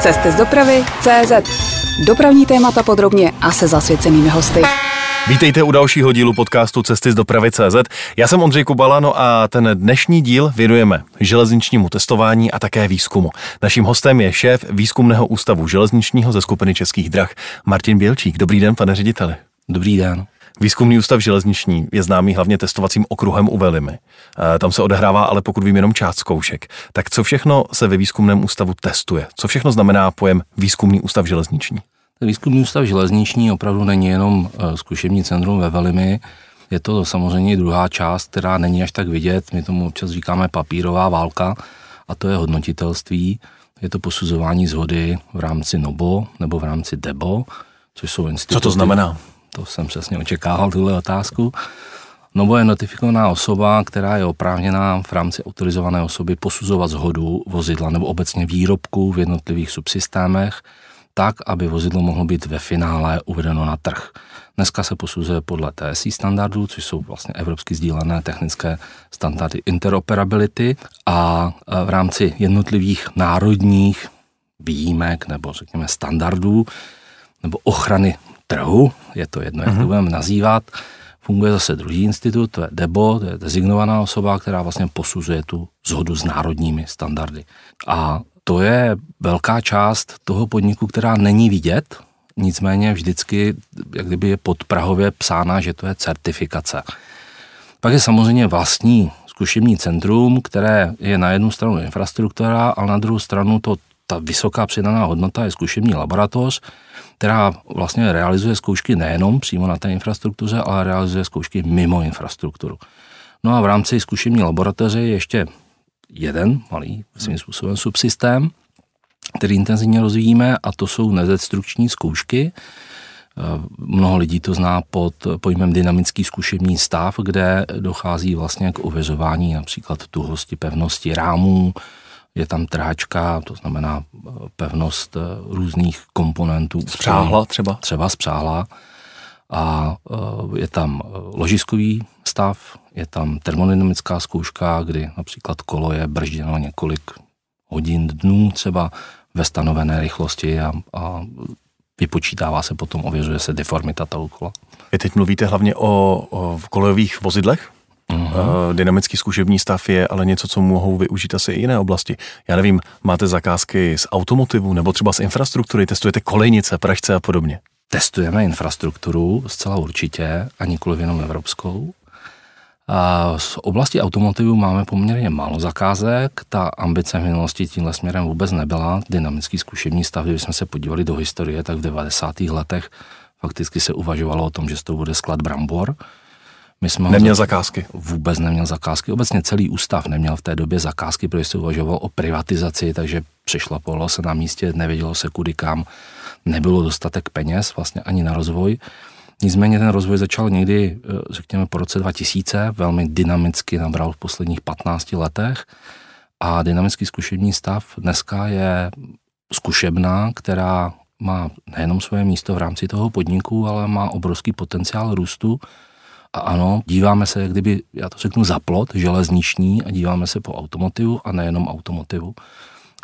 Cesty z dopravy CZ. Dopravní témata podrobně a se zasvěcenými hosty. Vítejte u dalšího dílu podcastu Cesty z dopravy CZ. Já jsem Ondřej Kubala, no a ten dnešní díl věnujeme železničnímu testování a také výzkumu. Naším hostem je šéf výzkumného ústavu železničního ze skupiny Českých drah Martin Bělčík. Dobrý den, pane řediteli. Dobrý den. Výzkumný ústav železniční je známý hlavně testovacím okruhem u Velimy. E, tam se odehrává ale pokud vím jenom část zkoušek. Tak co všechno se ve výzkumném ústavu testuje? Co všechno znamená pojem výzkumný ústav železniční? Výzkumný ústav železniční opravdu není jenom e, zkušební centrum ve Velimi, je to samozřejmě druhá část, která není až tak vidět. My tomu občas říkáme papírová válka a to je hodnotitelství. Je to posuzování zhody v rámci NOBO nebo v rámci DEBO, což jsou instituty. Co to znamená? To jsem přesně očekával, tuhle otázku. Novo je notifikovaná osoba, která je oprávněná v rámci autorizované osoby posuzovat zhodu vozidla nebo obecně výrobku v jednotlivých subsystémech, tak, aby vozidlo mohlo být ve finále uvedeno na trh. Dneska se posuzuje podle TSI standardů, což jsou vlastně evropsky sdílené technické standardy interoperability a v rámci jednotlivých národních výjimek nebo řekněme standardů nebo ochrany trhu, je to jedno, jak to mhm. budeme nazývat, funguje zase druhý institut, to je DEBO, to je designovaná osoba, která vlastně posuzuje tu zhodu s národními standardy. A to je velká část toho podniku, která není vidět, nicméně vždycky, jak kdyby je podprahově psána, že to je certifikace. Pak je samozřejmě vlastní zkušební centrum, které je na jednu stranu infrastruktura, ale na druhou stranu to, ta vysoká přidaná hodnota je zkušební laboratoř, která vlastně realizuje zkoušky nejenom přímo na té infrastruktuře, ale realizuje zkoušky mimo infrastrukturu. No a v rámci zkušební laboratoře je ještě jeden malý svým způsobem subsystém, který intenzivně rozvíjíme a to jsou nezestrukční zkoušky. Mnoho lidí to zná pod pojmem dynamický zkušební stav, kde dochází vlastně k ověřování například tuhosti, pevnosti rámů, je tam trhačka, to znamená eh, pevnost eh, různých komponentů. Spřáhla třeba? Třeba spřáhla. A eh, je tam ložiskový stav, je tam termodynamická zkouška, kdy například kolo je bržděno několik hodin, dnů třeba ve stanovené rychlosti a, a vypočítává se potom, ověřuje se deformita toho kola. Vy teď mluvíte hlavně o, o kolejových vozidlech? Uh-huh. Dynamický zkušební stav je ale něco, co mohou využít asi i jiné oblasti. Já nevím, máte zakázky z automotivu nebo třeba z infrastruktury, testujete kolejnice, pražce a podobně? Testujeme infrastrukturu zcela určitě a nikoli jenom evropskou. A z oblasti automotivu máme poměrně málo zakázek. Ta ambice v minulosti tímhle směrem vůbec nebyla. Dynamický zkušební stav, když jsme se podívali do historie, tak v 90. letech fakticky se uvažovalo o tom, že to bude sklad brambor my jsme neměl zakázky? Vůbec neměl zakázky. Obecně celý ústav neměl v té době zakázky, protože se uvažoval o privatizaci, takže přešlapovalo se na místě, nevědělo se kudy kam, nebylo dostatek peněz vlastně ani na rozvoj. Nicméně ten rozvoj začal někdy, eh, řekněme, po roce 2000, velmi dynamicky nabral v posledních 15 letech a dynamický zkušební stav dneska je zkušebná, která má nejenom svoje místo v rámci toho podniku, ale má obrovský potenciál růstu a ano, díváme se, jak kdyby, já to řeknu, za plot železniční a díváme se po automotivu a nejenom automotivu.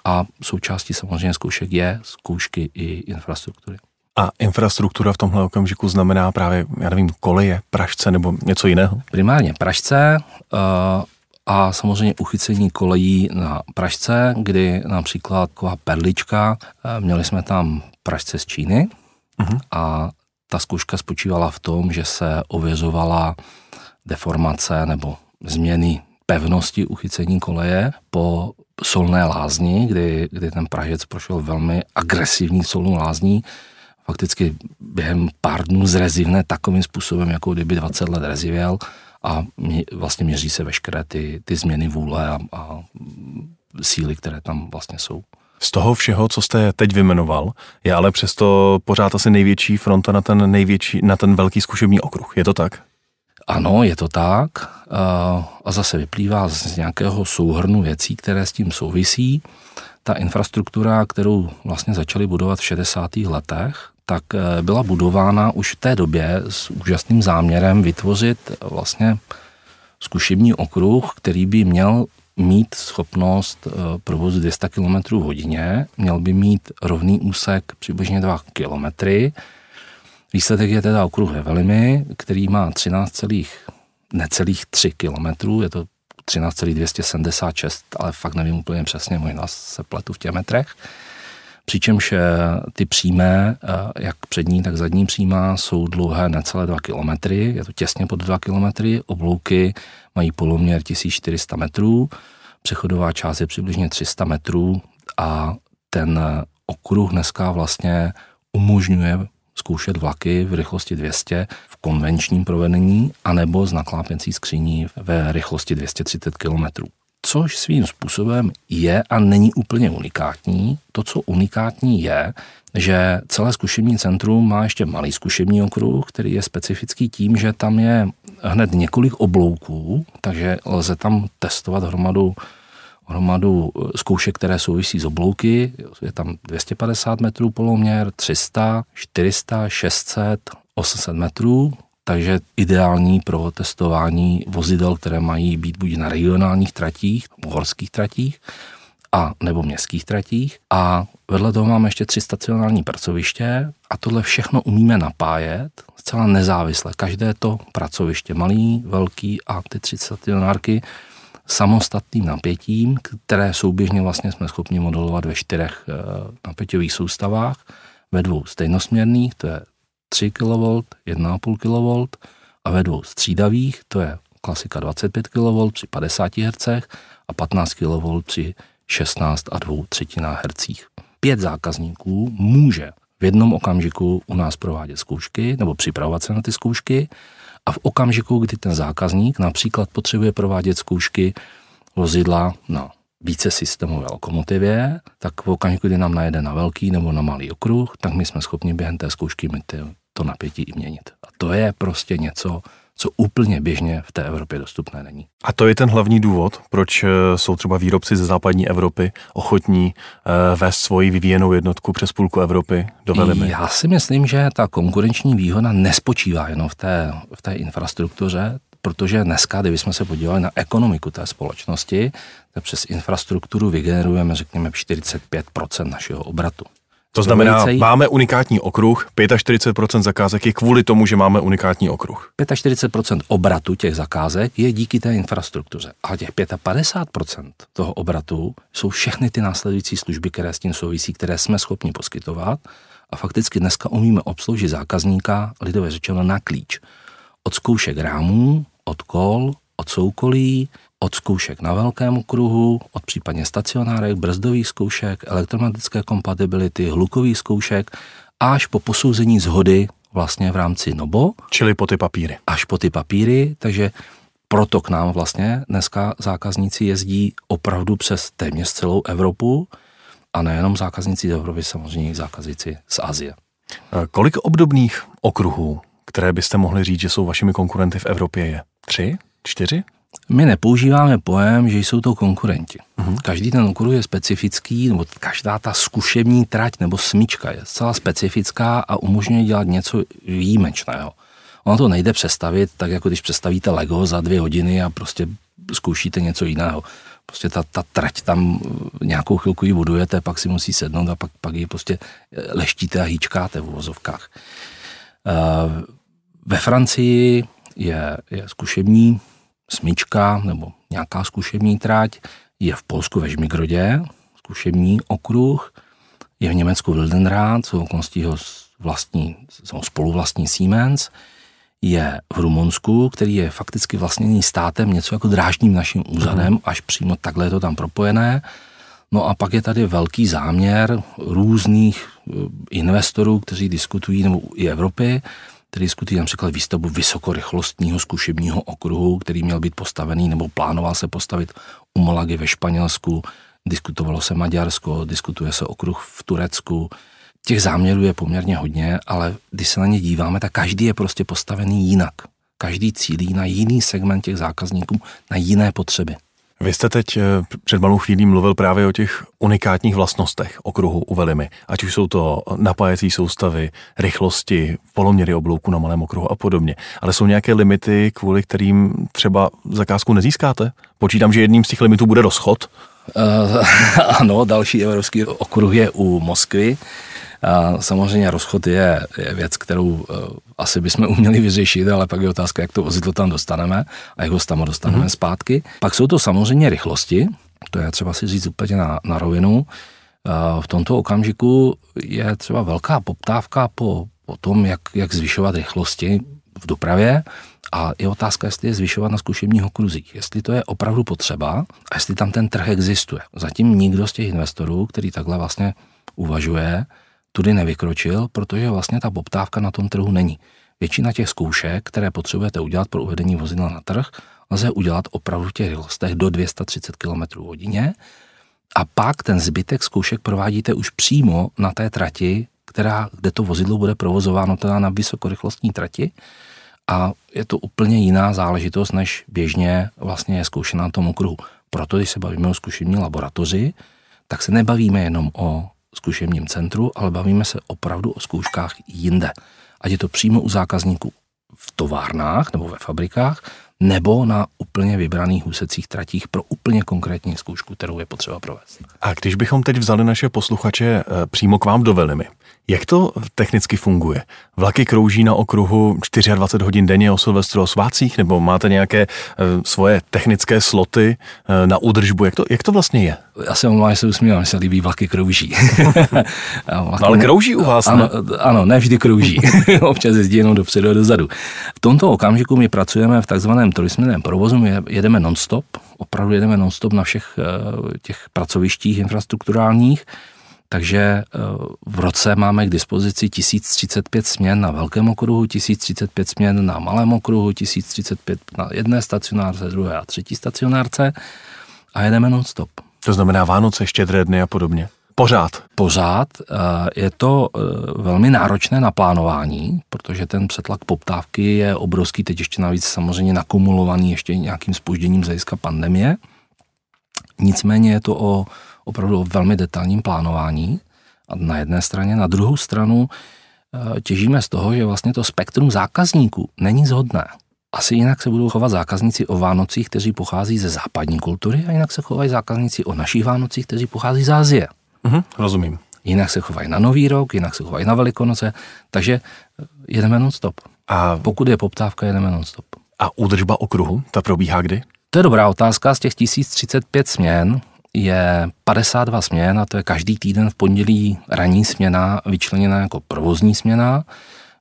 A součástí samozřejmě zkoušek je zkoušky i infrastruktury. A infrastruktura v tomhle okamžiku znamená právě, já nevím, koleje, pražce nebo něco jiného? Primárně pražce uh, a samozřejmě uchycení kolejí na pražce, kdy například taková perlička, uh, měli jsme tam pražce z Číny uh-huh. a ta zkouška spočívala v tom, že se ověřovala deformace nebo změny pevnosti uchycení koleje po solné lázni, kdy, kdy ten Pražec prošel velmi agresivní solnou lázní, fakticky během pár dnů zrezivne takovým způsobem, jako kdyby 20 let rezivěl a mě, vlastně měří se veškeré ty, ty změny vůle a, a síly, které tam vlastně jsou. Z toho všeho, co jste teď vymenoval, je ale přesto pořád asi největší fronta na ten, největší, na ten velký zkušební okruh. Je to tak? Ano, je to tak. A zase vyplývá z nějakého souhrnu věcí, které s tím souvisí. Ta infrastruktura, kterou vlastně začali budovat v 60. letech, tak e, byla budována už v té době s úžasným záměrem vytvořit vlastně zkušební okruh, který by měl mít schopnost provozu 200 km hodině, měl by mít rovný úsek přibližně 2 km. Výsledek je teda okruh Hevelimy, který má 13, necelých 3 km, je to 13,276, ale fakt nevím úplně přesně, možná se pletu v těch metrech. Přičemž eh, ty přímé, eh, jak přední, tak zadní přímá, jsou dlouhé necelé 2 km, je to těsně pod 2 km, oblouky mají poloměr 1400 metrů, přechodová část je přibližně 300 metrů a ten okruh dneska vlastně umožňuje zkoušet vlaky v rychlosti 200 v konvenčním provedení anebo z naklápěcí skříní ve rychlosti 230 km. Což svým způsobem je a není úplně unikátní. To, co unikátní je, že celé zkušební centrum má ještě malý zkušební okruh, který je specifický tím, že tam je hned několik oblouků, takže lze tam testovat hromadu hromadu eh, zkoušek, které souvisí s oblouky. Je tam 250 metrů poloměr, 300, 400, 600, 800 metrů, takže ideální pro testování vozidel, které mají být buď na regionálních tratích, horských tratích, a nebo městských tratích. A vedle toho máme ještě tři stacionární pracoviště a tohle všechno umíme napájet zcela nezávisle. Každé to pracoviště, malý, velký a ty tři stacionárky samostatným napětím, které souběžně vlastně jsme schopni modelovat ve čtyřech eh, napěťových soustavách, ve dvou stejnosměrných, to je 3 kV, 1,5 kV a ve dvou střídavých, to je klasika 25 kV při 50 Hz a 15 kV při 16 a 2 třetinách Hz. Pět zákazníků může v jednom okamžiku u nás provádět zkoušky nebo připravovat se na ty zkoušky a v okamžiku, kdy ten zákazník například potřebuje provádět zkoušky vozidla na více systémové lokomotivě, tak v okamžiku, kdy nám najede na velký nebo na malý okruh, tak my jsme schopni během té zkoušky to napětí i měnit. A to je prostě něco, co úplně běžně v té Evropě dostupné není. A to je ten hlavní důvod, proč eh, jsou třeba výrobci ze západní Evropy ochotní eh, vést svoji vyvíjenou jednotku přes půlku Evropy do Velimy? Já si myslím, že ta konkurenční výhoda nespočívá jenom v té, v té infrastruktuře, protože dneska, kdybychom se podívali na ekonomiku té společnosti, přes infrastrukturu vygenerujeme, řekněme, 45% našeho obratu. To znamená, máme unikátní okruh, 45% zakázek je kvůli tomu, že máme unikátní okruh. 45% obratu těch zakázek je díky té infrastruktuře. A těch 55% toho obratu jsou všechny ty následující služby, které s tím souvisí, které jsme schopni poskytovat. A fakticky dneska umíme obsloužit zákazníka, lidové řečeno, na klíč. Od zkoušek rámů, od kol, od soukolí, od zkoušek na velkém kruhu, od případně stacionárek, brzdových zkoušek, elektromatické kompatibility, hlukových zkoušek, až po posouzení zhody vlastně v rámci NOBO. Čili po ty papíry. Až po ty papíry, takže proto k nám vlastně dneska zákazníci jezdí opravdu přes téměř celou Evropu a nejenom zákazníci z Evropy, samozřejmě i zákazníci z Asie. Kolik obdobných okruhů, které byste mohli říct, že jsou vašimi konkurenty v Evropě je? Tři? Čtyři? My nepoužíváme pojem, že jsou to konkurenti. Uh-huh. Každý ten okruh je specifický, nebo každá ta zkušební trať nebo smyčka je zcela specifická a umožňuje dělat něco výjimečného. Ono to nejde přestavit, tak jako když přestavíte Lego za dvě hodiny a prostě zkoušíte něco jiného. Prostě ta, ta trať tam nějakou chvilku ji budujete, pak si musí sednout a pak, pak ji prostě leštíte a hýčkáte v uvozovkách. Uh, ve Francii je, je zkušební smyčka nebo nějaká zkušební trať, je v Polsku ve Žmigrodě, zkušební okruh, je v Německu Wildenrad, jsou okolností ho vlastní, jsou spoluvlastní Siemens, je v Rumunsku, který je fakticky vlastněný státem, něco jako drážním naším úřadem, mm. až přímo takhle je to tam propojené. No a pak je tady velký záměr různých eh, investorů, kteří diskutují, nebo i Evropy, diskutují například výstavbu vysokorychlostního zkušebního okruhu, který měl být postavený nebo plánoval se postavit u Malagy ve Španělsku, diskutovalo se Maďarsko, diskutuje se okruh v Turecku. Těch záměrů je poměrně hodně, ale když se na ně díváme, tak každý je prostě postavený jinak. Každý cílí na jiný segment těch zákazníků, na jiné potřeby. Vy jste teď eh, před malou chvílí mluvil právě o těch unikátních vlastnostech okruhu u Velimy, ať už jsou to napájecí soustavy, rychlosti, poloměry oblouku na malém okruhu a podobně. Ale jsou nějaké limity, kvůli kterým třeba zakázku nezískáte? Počítám, že jedním z těch limitů bude rozchod. Uh, ano, další evropský okruh je u Moskvy. Samozřejmě rozchod je, je věc, kterou uh, asi bychom uměli vyřešit, ale pak je otázka, jak to vozidlo tam dostaneme a jak ho tam dostaneme mm-hmm. zpátky. Pak jsou to samozřejmě rychlosti, to je třeba si říct úplně na, na rovinu. Uh, v tomto okamžiku je třeba velká poptávka po, po tom, jak, jak zvyšovat rychlosti v dopravě a je otázka, jestli je zvyšovat na zkušebních okruzích, jestli to je opravdu potřeba a jestli tam ten trh existuje. Zatím nikdo z těch investorů, který takhle vlastně uvažuje, tudy nevykročil, protože vlastně ta poptávka na tom trhu není. Většina těch zkoušek, které potřebujete udělat pro uvedení vozidla na trh, lze udělat opravdu v těch rychlostech do 230 km hodině a pak ten zbytek zkoušek provádíte už přímo na té trati, která, kde to vozidlo bude provozováno teda na vysokorychlostní trati a je to úplně jiná záležitost, než běžně vlastně je zkoušená na tom okruhu. Proto, když se bavíme o zkušební laboratoři, tak se nebavíme jenom o zkušebním centru, ale bavíme se opravdu o zkouškách jinde. Ať je to přímo u zákazníků v továrnách nebo ve fabrikách, nebo na úplně vybraných úsecích tratích pro úplně konkrétní zkoušku, kterou je potřeba provést. A když bychom teď vzali naše posluchače eh, přímo k vám do Velimy, jak to technicky funguje? Vlaky krouží na okruhu 24 hodin denně o Silvestru o svácích, nebo máte nějaké uh, svoje technické sloty uh, na údržbu? Jak to, jak to vlastně je? Já se omlouvám, že se usmívám, že se líbí vlaky krouží. vlaky, ale krouží u vás, ano, ne? Ano, ne vždy krouží. Občas jezdí jenom dopředu a dozadu. V tomto okamžiku my pracujeme v takzvaném trojsměrném provozu, my jedeme non-stop, opravdu jedeme non-stop na všech uh, těch pracovištích infrastrukturálních. Takže eh, v roce máme k dispozici 1035 směn na velkém okruhu, 1035 směn na malém okruhu, 1035 na jedné stacionárce, druhé a třetí stacionárce a jedeme non-stop. To znamená Vánoce, štědré dny a podobně? Pořád. Pořád. Eh, je to eh, velmi náročné na plánování, protože ten přetlak poptávky je obrovský, teď ještě navíc samozřejmě nakumulovaný ještě nějakým spožděním z hlediska pandemie. Nicméně je to o opravdu o velmi detailním plánování a na jedné straně, na druhou stranu eh, těžíme z toho, že vlastně to spektrum zákazníků není zhodné. Asi jinak se budou chovat zákazníci o Vánocích, kteří pochází ze západní kultury a jinak se chovají zákazníci o našich Vánocích, kteří pochází z Asie. Mhm, rozumím. Jinak se chovají na Nový rok, jinak se chovají na Velikonoce, takže eh, jedeme non-stop. A pokud je poptávka, jedeme non-stop. A údržba okruhu, ta probíhá kdy? To je dobrá otázka. Z těch 1035 směn je 52 směn a to je každý týden v pondělí ranní směna vyčleněná jako provozní směna,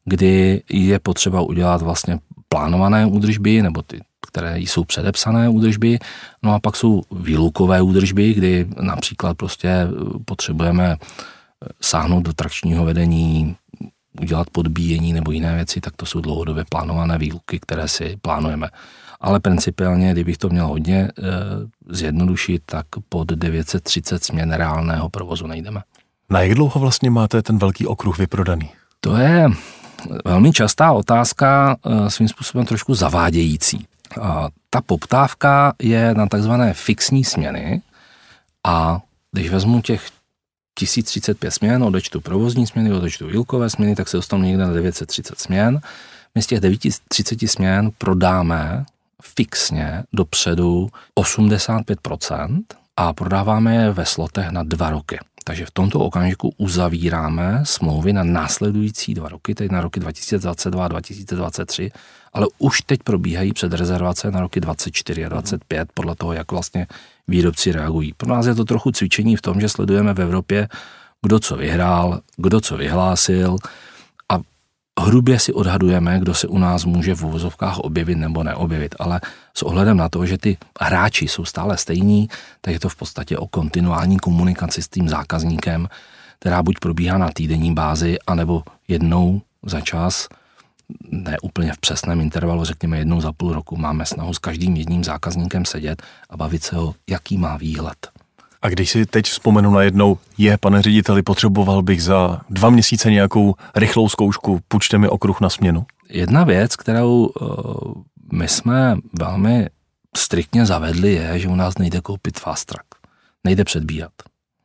kdy je potřeba udělat vlastně plánované údržby nebo ty, které jsou předepsané údržby. No a pak jsou výlukové údržby, kdy například prostě potřebujeme sáhnout do trakčního vedení, udělat podbíjení nebo jiné věci, tak to jsou dlouhodobě plánované výluky, které si plánujeme ale principiálně, kdybych to měl hodně e, zjednodušit, tak pod 930 směn reálného provozu nejdeme. Na jak dlouho vlastně máte ten velký okruh vyprodaný? To je velmi častá otázka, e, svým způsobem trošku zavádějící. A ta poptávka je na takzvané fixní směny a když vezmu těch 1035 směn, odečtu provozní směny, odečtu výlkové směny, tak se dostanu někde na 930 směn. My z těch 930 směn prodáme fixně dopředu 85% a prodáváme je ve slotech na dva roky. Takže v tomto okamžiku uzavíráme smlouvy na následující dva roky, teď na roky 2022 a 2023, ale už teď probíhají předrezervace na roky 2024 a 2025 podle toho, jak vlastně výrobci reagují. Pro nás je to trochu cvičení v tom, že sledujeme v Evropě, kdo co vyhrál, kdo co vyhlásil, hrubě si odhadujeme, kdo se u nás může v uvozovkách objevit nebo neobjevit, ale s ohledem na to, že ty hráči jsou stále stejní, tak je to v podstatě o kontinuální komunikaci s tím zákazníkem, která buď probíhá na týdenní bázi, anebo jednou za čas, ne úplně v přesném intervalu, řekněme jednou za půl roku, máme snahu s každým jedním zákazníkem sedět a bavit se o, jaký má výhled. A když si teď vzpomenu na jednou, je, pane řediteli, potřeboval bych za dva měsíce nějakou rychlou zkoušku, půjčte mi okruh na směnu. Jedna věc, kterou uh, my jsme velmi striktně zavedli, je, že u nás nejde koupit fast track. Nejde předbíhat.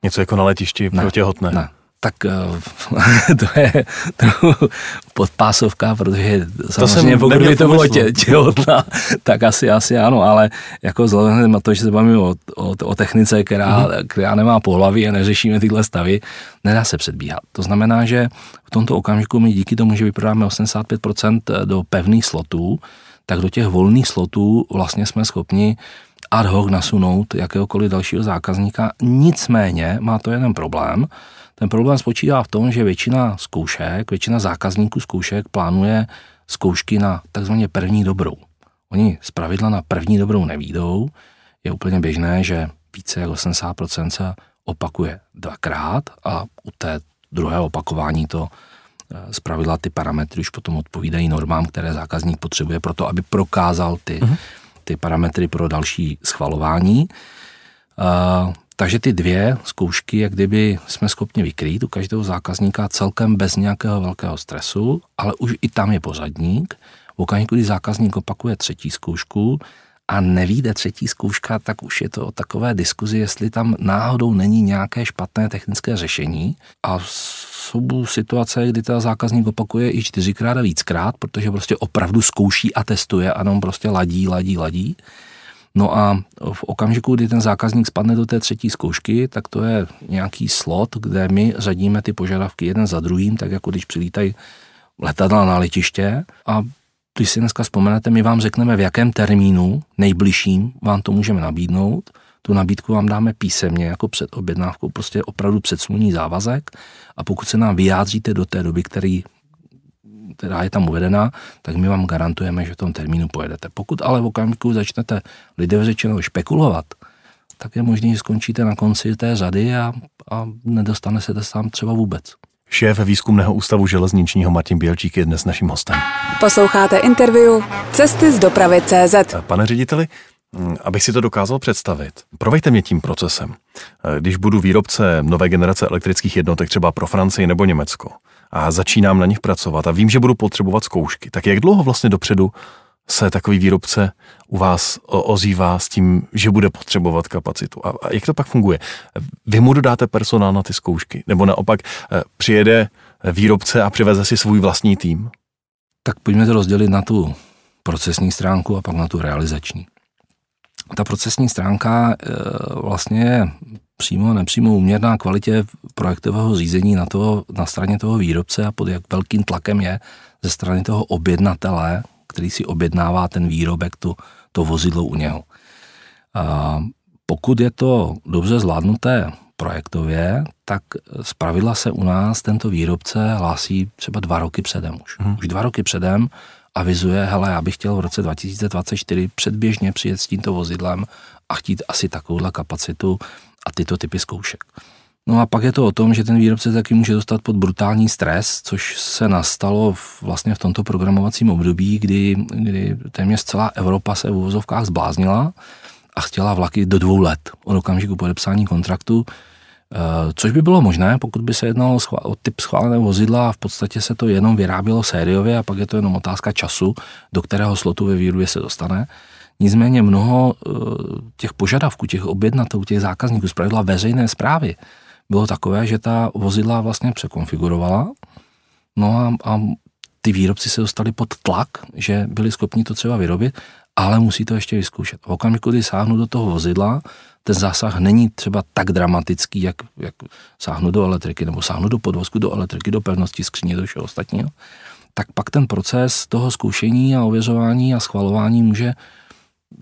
Něco jako na letišti ne, pro těhotné. Ne, tak eh, to je trochu podpásovka, protože to samozřejmě pokud by to bylo tě, těhotná, tak asi, asi ano, ale jako vzhledem na to, že se bavíme o, o, o technice, která, mm-hmm. která nemá pohlaví a neřešíme tyhle stavy, nedá se předbíhat. To znamená, že v tomto okamžiku my díky tomu, že vyprodáme 85% do pevných slotů, tak do těch volných slotů vlastně jsme schopni ad hoc nasunout jakéhokoliv dalšího zákazníka. Nicméně má to jeden problém, ten problém spočívá v tom, že většina zkoušek, většina zákazníků zkoušek plánuje zkoušky na takzvaně první dobrou. Oni z pravidla na první dobrou nevídou. Je úplně běžné, že více jak 80% se opakuje dvakrát a u té druhého opakování to eh, z pravidla ty parametry už potom odpovídají normám, které zákazník potřebuje pro to, aby prokázal ty, uh-huh. ty parametry pro další schvalování. Uh, takže ty dvě zkoušky, jak kdyby jsme schopni vykrýt u každého zákazníka celkem bez nějakého velkého stresu, ale už i tam je pořadník. V okamžiku, kdy zákazník opakuje třetí zkoušku a nevíde třetí zkouška, tak už je to o takové diskuzi, jestli tam náhodou není nějaké špatné technické řešení. A jsou situace, kdy ta zákazník opakuje i čtyřikrát a víckrát, protože prostě opravdu zkouší a testuje a on prostě ladí, ladí, ladí. No a v okamžiku, kdy ten zákazník spadne do té třetí zkoušky, tak to je nějaký slot, kde my řadíme ty požadavky jeden za druhým, tak jako když přilítají letadla na letiště a když si dneska vzpomenete, my vám řekneme, v jakém termínu nejbližším vám to můžeme nabídnout. Tu nabídku vám dáme písemně jako před objednávkou, prostě opravdu předsmluvní závazek a pokud se nám vyjádříte do té doby, který která je tam uvedená, tak my vám garantujeme, že v tom termínu pojedete. Pokud ale v okamžiku začnete lidé řečeno špekulovat, tak je možné, že skončíte na konci té řady a, a nedostane se tam třeba vůbec. Šéf výzkumného ústavu železničního Martin Bělčík je dnes naším hostem. Posloucháte interview Cesty z dopravy CZ. Pane řediteli, abych si to dokázal představit, provejte mě tím procesem. Když budu výrobce nové generace elektrických jednotek třeba pro Francii nebo Německo, a začínám na nich pracovat a vím, že budu potřebovat zkoušky. Tak jak dlouho vlastně dopředu se takový výrobce u vás ozývá s tím, že bude potřebovat kapacitu. A, jak to pak funguje? Vy mu dodáte personál na ty zkoušky? Nebo naopak eh, přijede výrobce a přiveze si svůj vlastní tým? Tak pojďme to rozdělit na tu procesní stránku a pak na tu realizační. Ta procesní stránka eh, vlastně je přímo nepřímo uměrná kvalitě projektového řízení na, toho, na straně toho výrobce a pod jak velkým tlakem je ze strany toho objednatele, který si objednává ten výrobek, tu, to vozidlo u něho. A pokud je to dobře zvládnuté projektově, tak z pravidla se u nás tento výrobce hlásí třeba dva roky předem už. Hmm. Už dva roky předem avizuje, hele, já bych chtěl v roce 2024 předběžně přijet s tímto vozidlem a chtít asi takovouhle kapacitu a tyto typy zkoušek. No a pak je to o tom, že ten výrobce taky může dostat pod brutální stres, což se nastalo v, vlastně v tomto programovacím období, kdy, kdy téměř celá Evropa se v uvozovkách zbláznila a chtěla vlaky do dvou let od okamžiku podepsání kontraktu, eh, což by bylo možné, pokud by se jednalo o typ schváleného vozidla a v podstatě se to jenom vyrábělo sériově a pak je to jenom otázka času, do kterého slotu ve výrobě se dostane. Nicméně mnoho eh, těch požadavků, těch objednatelů, těch zákazníků z pravidla veřejné zprávy bylo takové, že ta vozidla vlastně překonfigurovala, no a, a ty výrobci se dostali pod tlak, že byli schopni to třeba vyrobit, ale musí to ještě vyzkoušet. V okamžiku, kdy sáhnu do toho vozidla, ten zásah není třeba tak dramatický, jak, jak sáhnu do elektriky, nebo sáhnu do podvozku, do elektriky, do pevnosti skříně, do všeho ostatního, tak pak ten proces toho zkoušení a ověřování a schvalování může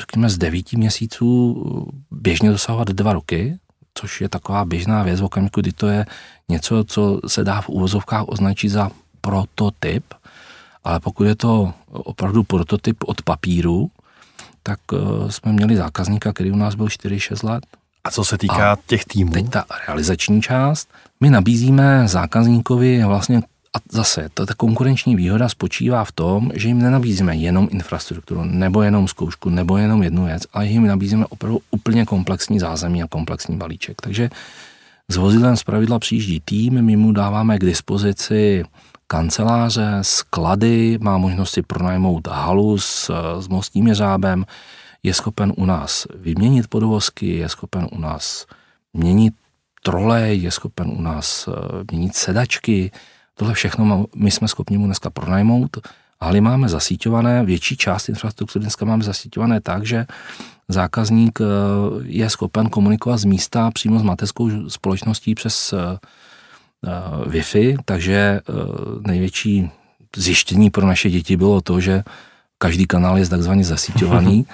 řekněme, z devíti měsíců běžně dosahovat dva roky, což je taková běžná věc v okamžiku, kdy to je něco, co se dá v úvozovkách označit za prototyp, ale pokud je to opravdu prototyp od papíru, tak uh, jsme měli zákazníka, který u nás byl 4-6 let. A co se týká A těch týmů? Teď ta realizační část. My nabízíme zákazníkovi vlastně zase, ta, ta konkurenční výhoda spočívá v tom, že jim nenabízíme jenom infrastrukturu, nebo jenom zkoušku, nebo jenom jednu věc, ale jim nabízíme opravdu úplně komplexní zázemí a komplexní balíček. Takže s vozidlem z pravidla přijíždí tým, my mu dáváme k dispozici kanceláře, sklady, má možnost si pronajmout halu s, s mostním jeřábem, je schopen u nás vyměnit podvozky, je schopen u nás měnit trolej, je schopen u nás eh, měnit sedačky. Tohle všechno my jsme schopni mu dneska pronajmout. Ale máme zasíťované, větší část infrastruktury dneska máme zasíťované tak, že zákazník eh, je schopen komunikovat z místa přímo s mateřskou společností přes eh, Wi-Fi, takže největší zjištění pro naše děti bylo to, že každý kanál je takzvaně zasíťovaný,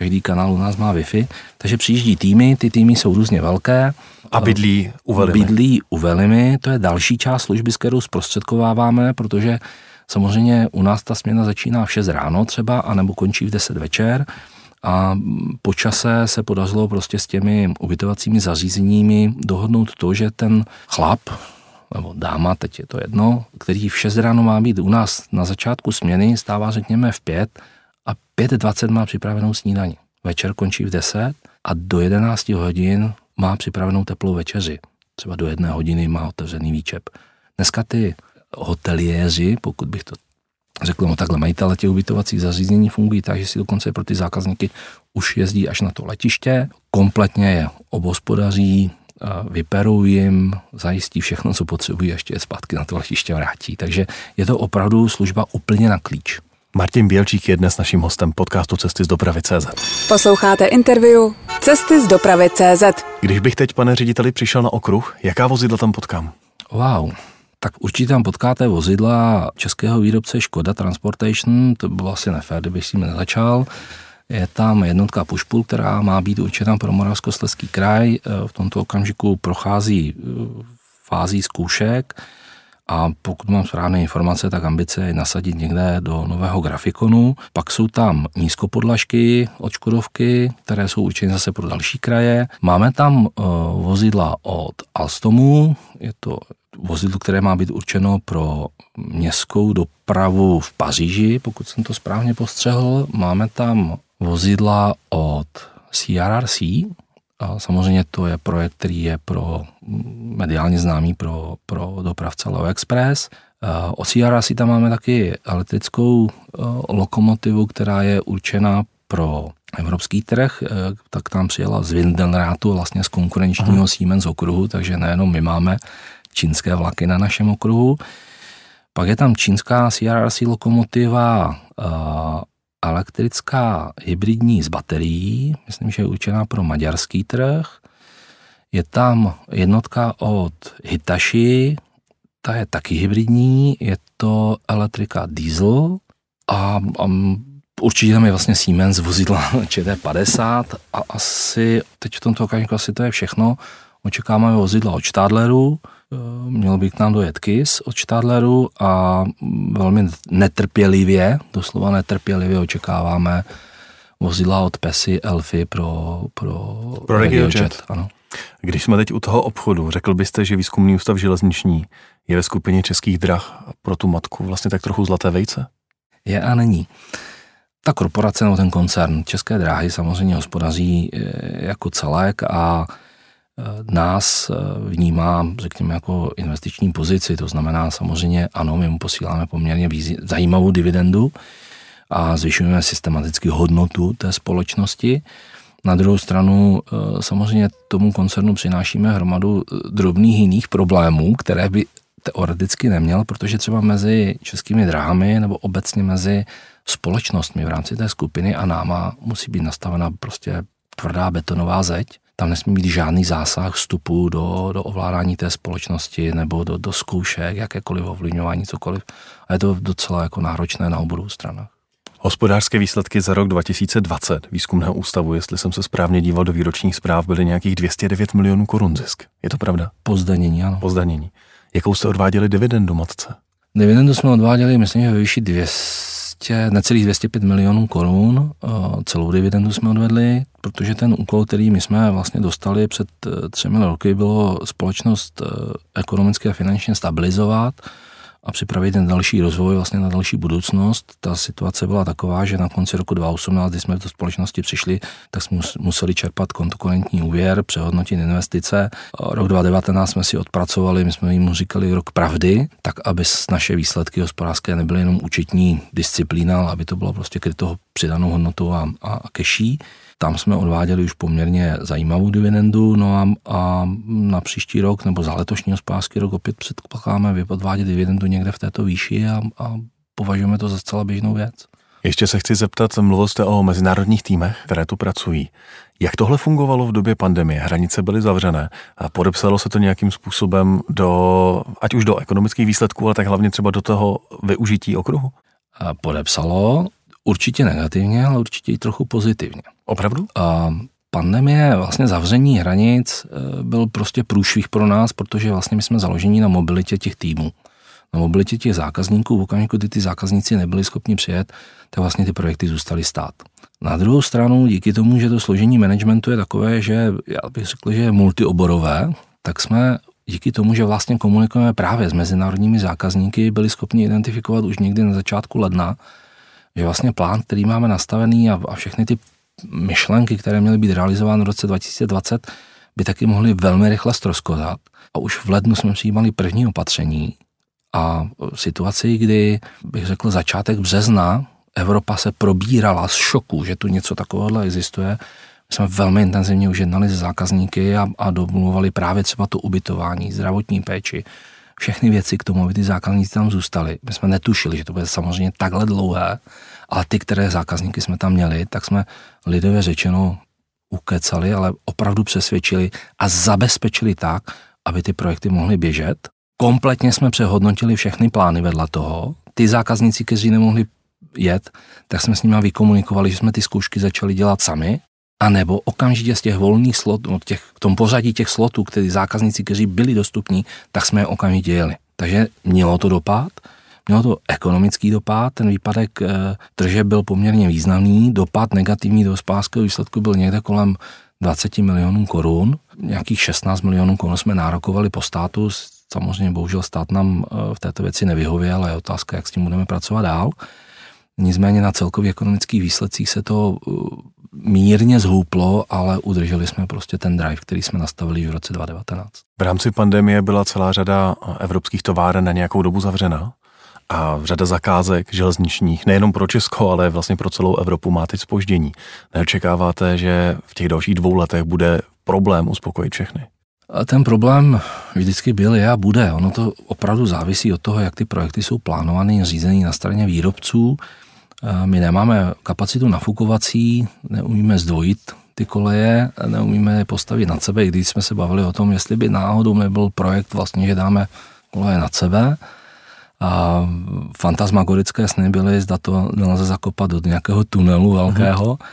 každý kanál u nás má Wi-Fi, takže přijíždí týmy, ty týmy jsou různě velké. A bydlí u Velimy. Bydlí u Velimy, to je další část služby, s kterou zprostředkováváme, protože samozřejmě u nás ta směna začíná v 6 ráno třeba, anebo končí v 10 večer a po čase se podařilo prostě s těmi ubytovacími zařízeními dohodnout to, že ten chlap, nebo dáma, teď je to jedno, který v 6 ráno má být u nás na začátku směny, stává řekněme v 5 a 5.20 má připravenou snídaní. Večer končí v 10 a do 11 hodin má připravenou teplou večeři. Třeba do jedné hodiny má otevřený výčep. Dneska ty hoteliéři, pokud bych to řekl, no takhle majitele těch ubytovacích zařízení fungují tak, že si dokonce pro ty zákazníky už jezdí až na to letiště, kompletně je obospodaří, vyperou jim, zajistí všechno, co potřebují, ještě je zpátky na to letiště vrátí. Takže je to opravdu služba úplně na klíč. Martin Bělčík je dnes naším hostem podcastu Cesty z dopravy CZ. Posloucháte interview Cesty z dopravy CZ. Když bych teď, pane řediteli, přišel na okruh, jaká vozidla tam potkám? Wow, tak určitě tam potkáte vozidla českého výrobce Škoda Transportation, to bylo asi nefér, kdybych s tím nezačal. Je tam jednotka Pušpul, která má být určitá pro Moravskoslezský kraj. V tomto okamžiku prochází eh, fází zkoušek a pokud mám správné informace, tak ambice je nasadit někde do nového grafikonu. Pak jsou tam nízkopodlažky od Škodovky, které jsou určeny zase pro další kraje. Máme tam uh, vozidla od Alstomu, je to vozidlo, které má být určeno pro městskou dopravu v Paříži, pokud jsem to správně postřehl. Máme tam vozidla od CRRC, a samozřejmě to je projekt, který je pro mediálně známý pro, pro dopravce Leo Express. O CRC tam máme taky elektrickou lokomotivu, která je určena pro evropský trh, tak tam přijela z Windenrátu, vlastně z konkurenčního Aha. Siemens okruhu, takže nejenom my máme čínské vlaky na našem okruhu. Pak je tam čínská CRRC lokomotiva elektrická hybridní z baterií, myslím, že je určená pro maďarský trh. Je tam jednotka od Hitachi, ta je taky hybridní, je to elektrika diesel a, a určitě tam je vlastně Siemens vozidla ČT50 a asi teď v tomto okamžiku asi to je všechno. Očekáváme vozidla od Stadleru, měl by k nám dojet KIS od Stadleru a velmi netrpělivě, doslova netrpělivě očekáváme vozidla od PESI Elfy pro, pro, pro RegioJet. Ano. Když jsme teď u toho obchodu, řekl byste, že výzkumný ústav železniční je ve skupině českých drah pro tu matku vlastně tak trochu zlaté vejce? Je a není. Ta korporace nebo ten koncern České dráhy samozřejmě hospodaří eh, jako celek a Eh, nás eh, vnímá, řekněme, jako investiční pozici. To znamená samozřejmě, ano, my mu posíláme poměrně zajímavou dividendu a zvyšujeme systematicky hodnotu té společnosti. Na druhou stranu eh, samozřejmě tomu koncernu přinášíme hromadu drobných jiných problémů, které by teoreticky neměl, protože třeba mezi českými dráhami nebo obecně mezi společnostmi v rámci té skupiny a náma musí být nastavena prostě tvrdá betonová zeď, tam nesmí být žádný zásah vstupu do, do ovládání té společnosti nebo do, do zkoušek, jakékoliv ovlivňování, cokoliv. A je to docela jako náročné na obou stranách. Hospodářské výsledky za rok 2020 výzkumného ústavu, jestli jsem se správně díval do výročních zpráv, byly nějakých 209 milionů korun zisk. Je to pravda? Pozdanění, ano. Pozdanění. Jakou jste odváděli dividendu matce? Dividendu jsme odváděli, myslím, že ve výši 200 200, necelých 205 milionů korun. Celou dividendu jsme odvedli, protože ten úkol, který my jsme vlastně dostali před eh, třemi roky, bylo společnost eh, ekonomicky a finančně stabilizovat a připravit ten další rozvoj vlastně na další budoucnost. Ta situace byla taková, že na konci roku 2018, kdy jsme do společnosti přišli, tak jsme museli čerpat kontokorentní úvěr, přehodnotit investice. Rok 2019 jsme si odpracovali, my jsme jim říkali rok pravdy, tak aby naše výsledky hospodářské nebyly jenom účetní disciplína, ale aby to bylo prostě kryto přidanou hodnotou a, a, a keší. Tam jsme odváděli už poměrně zajímavou dividendu, no a, a na příští rok nebo za letošní hospodářský rok opět předpokládáme odvádět dividendu někde v této výši a, a považujeme to za zcela běžnou věc. Ještě se chci zeptat, mluvil jste o mezinárodních týmech, které tu pracují. Jak tohle fungovalo v době pandemie? Hranice byly zavřené. A podepsalo se to nějakým způsobem do, ať už do ekonomických výsledků, ale tak hlavně třeba do toho využití okruhu? Podepsalo, určitě negativně, ale určitě i trochu pozitivně. Opravdu? A pandemie, vlastně zavření hranic e, byl prostě průšvih pro nás, protože vlastně my jsme založeni na mobilitě těch týmů. Na mobilitě těch zákazníků, v okamžiku, kdy ty zákazníci nebyli schopni přijet, tak vlastně ty projekty zůstaly stát. Na druhou stranu, díky tomu, že to složení managementu je takové, že já bych řekl, že je multioborové, tak jsme díky tomu, že vlastně komunikujeme právě s mezinárodními zákazníky, byli schopni identifikovat už někdy na začátku ledna, že vlastně plán, který máme nastavený a, a všechny ty myšlenky, které měly být realizovány v roce 2020, by taky mohly velmi rychle stroskotat. A už v lednu jsme přijímali první opatření a situaci, kdy bych řekl začátek března, Evropa se probírala z šoku, že tu něco takového existuje. My jsme velmi intenzivně už jednali s zákazníky a, a domluvali právě třeba to ubytování, zdravotní péči, všechny věci k tomu, aby ty zákazníci tam zůstali. My jsme netušili, že to bude samozřejmě takhle dlouhé, ale ty, které zákazníky jsme tam měli, tak jsme lidově řečeno ukecali, ale opravdu přesvědčili a zabezpečili tak, aby ty projekty mohly běžet. Kompletně jsme přehodnotili všechny plány vedle toho. Ty zákazníci, kteří nemohli jet, tak jsme s nimi vykomunikovali, že jsme ty zkoušky začali dělat sami, a nebo okamžitě z těch volných slotů, od těch, v tom pořadí těch slotů, který zákazníci, kteří byli dostupní, tak jsme je okamžitě jeli. Takže mělo to dopad, mělo to ekonomický dopad, ten výpadek e, tržeb byl poměrně významný, dopad negativní do hospodářského výsledku byl někde kolem 20 milionů korun, nějakých 16 milionů korun jsme nárokovali po státu, samozřejmě bohužel stát nám eh, v této věci nevyhověl, ale je otázka, jak s tím budeme pracovat dál. Nicméně na celkových ekonomických výsledcích se to uh, mírně zhouplo, ale udrželi jsme prostě ten drive, který jsme nastavili v roce 2019. V rámci pandemie byla celá řada evropských továren na nějakou dobu zavřena a řada zakázek železničních, nejenom pro Česko, ale vlastně pro celou Evropu má teď spoždění. Neočekáváte, že v těch dalších dvou letech bude problém uspokojit všechny? A ten problém vždycky byl, je a bude. Ono to opravdu závisí od toho, jak ty projekty jsou plánované, řízené na straně výrobců. My nemáme kapacitu nafukovací, neumíme zdvojit ty koleje, neumíme je postavit nad sebe, i když jsme se bavili o tom, jestli by náhodou nebyl projekt vlastně, že dáme koleje nad sebe. A fantasmagorické sny byly, zda to nelze zakopat do nějakého tunelu velkého. Mm-hmm.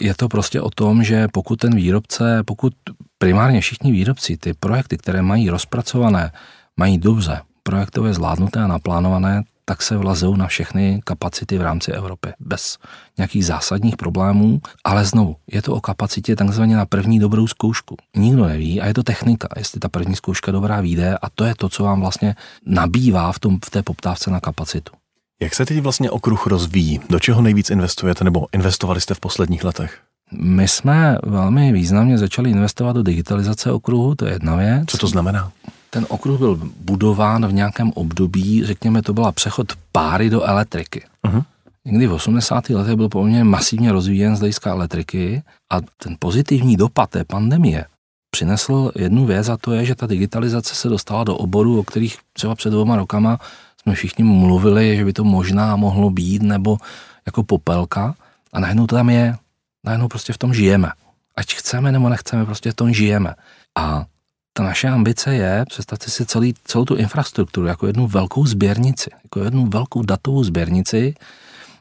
Je to prostě o tom, že pokud ten výrobce, pokud primárně všichni výrobci ty projekty, které mají rozpracované, mají dobře projektově zvládnuté a naplánované, tak se vlazou na všechny kapacity v rámci Evropy bez nějakých zásadních problémů, ale znovu, je to o kapacitě takzvaně na první dobrou zkoušku. Nikdo neví a je to technika, jestli ta první zkouška dobrá vyjde a to je to, co vám vlastně nabývá v, tom, v té poptávce na kapacitu. Jak se teď vlastně okruh rozvíjí? Do čeho nejvíc investujete nebo investovali jste v posledních letech? My jsme velmi významně začali investovat do digitalizace okruhu, to je jedna věc. Co to znamená? Ten okruh byl budován v nějakém období, řekněme, to byla přechod páry do elektriky. Uh-huh. Někdy v 80. letech byl poměrně masivně rozvíjen z hlediska elektriky a ten pozitivní dopad té pandemie přinesl jednu věc a to je, že ta digitalizace se dostala do oboru, o kterých třeba před dvěma rokama jsme všichni mluvili, že by to možná mohlo být, nebo jako popelka. A najednou to tam je. Najednou prostě v tom žijeme. Ať chceme nebo nechceme, prostě v tom žijeme. A ta naše ambice je, představte si celý, celou tu infrastrukturu jako jednu velkou sběrnici, jako jednu velkou datovou sběrnici,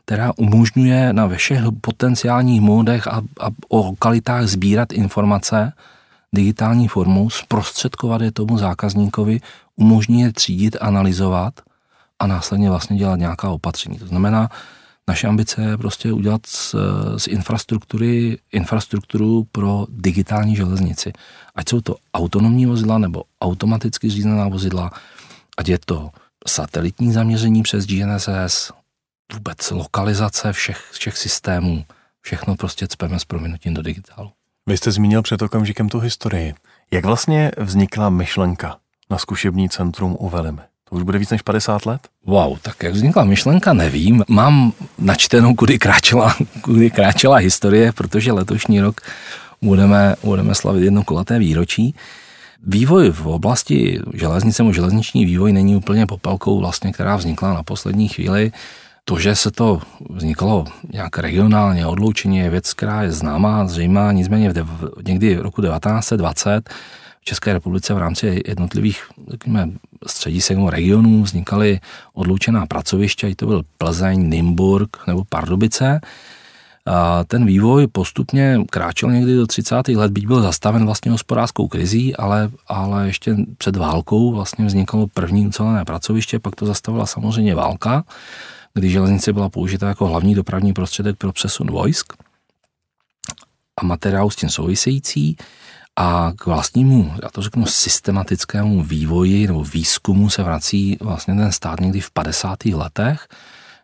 která umožňuje na všech potenciálních módech a, a o lokalitách sbírat informace digitální formou, zprostředkovat je tomu zákazníkovi, umožní je třídit, analyzovat a následně vlastně dělat nějaká opatření. To znamená, naše ambice je prostě udělat z, z infrastruktury infrastrukturu pro digitální železnici. Ať jsou to autonomní vozidla nebo automaticky řízená vozidla, ať je to satelitní zaměření přes GNSS, vůbec lokalizace všech, všech systémů, všechno prostě cpeme s prominutím do digitálu. Vy jste zmínil před okamžikem tu historii. Jak vlastně vznikla myšlenka na zkušební centrum u Velimy? To už bude víc než 50 let? Wow, tak jak vznikla myšlenka, nevím. Mám načtenou, kudy kráčela, kudy kráčela historie, protože letošní rok budeme, budeme slavit jedno kulaté výročí. Vývoj v oblasti železnice nebo železniční vývoj není úplně popelkou, vlastně, která vznikla na poslední chvíli. To, že se to vzniklo nějak regionálně odloučení, je věc, která je známá, zřejmá, nicméně v dev, někdy v roku 1920 v České republice v rámci jednotlivých řekněme, středisek regionů vznikaly odloučená pracoviště, ať to byl Plzeň, Nymburk nebo Pardubice. A ten vývoj postupně kráčel někdy do 30. let, byť byl zastaven vlastně hospodářskou krizí, ale, ale ještě před válkou vlastně vznikalo první ucelené pracoviště, pak to zastavila samozřejmě válka, kdy železnice byla použita jako hlavní dopravní prostředek pro přesun vojsk a materiálu s tím související. A k vlastnímu, já to řeknu, systematickému vývoji nebo výzkumu se vrací vlastně ten stát někdy v 50. letech,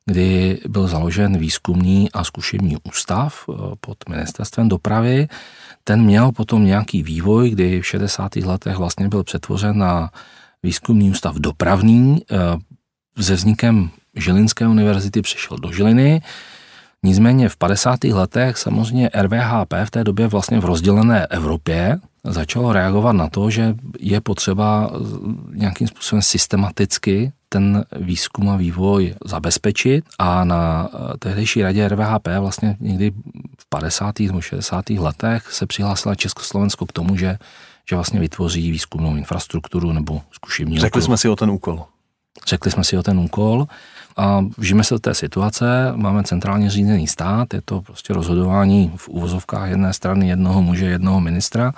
kdy byl založen výzkumný a zkušební ústav eh, pod ministerstvem dopravy. Ten měl potom nějaký vývoj, kdy v 60. letech vlastně byl přetvořen na výzkumný ústav dopravní. Se eh, vznikem Žilinské univerzity přišel do Žiliny, Nicméně v 50. letech samozřejmě RVHP v té době vlastně v rozdělené Evropě začalo reagovat na to, že je potřeba nějakým způsobem systematicky ten výzkum a vývoj zabezpečit a na tehdejší radě RVHP vlastně někdy v 50. nebo 60. letech se přihlásila Československo k tomu, že, že vlastně vytvoří výzkumnou infrastrukturu nebo zkušební Řekli jsme si o ten úkol. Řekli jsme si o ten úkol a vžijeme se do té situace, máme centrálně řízený stát, je to prostě rozhodování v úvozovkách jedné strany jednoho muže, jednoho ministra,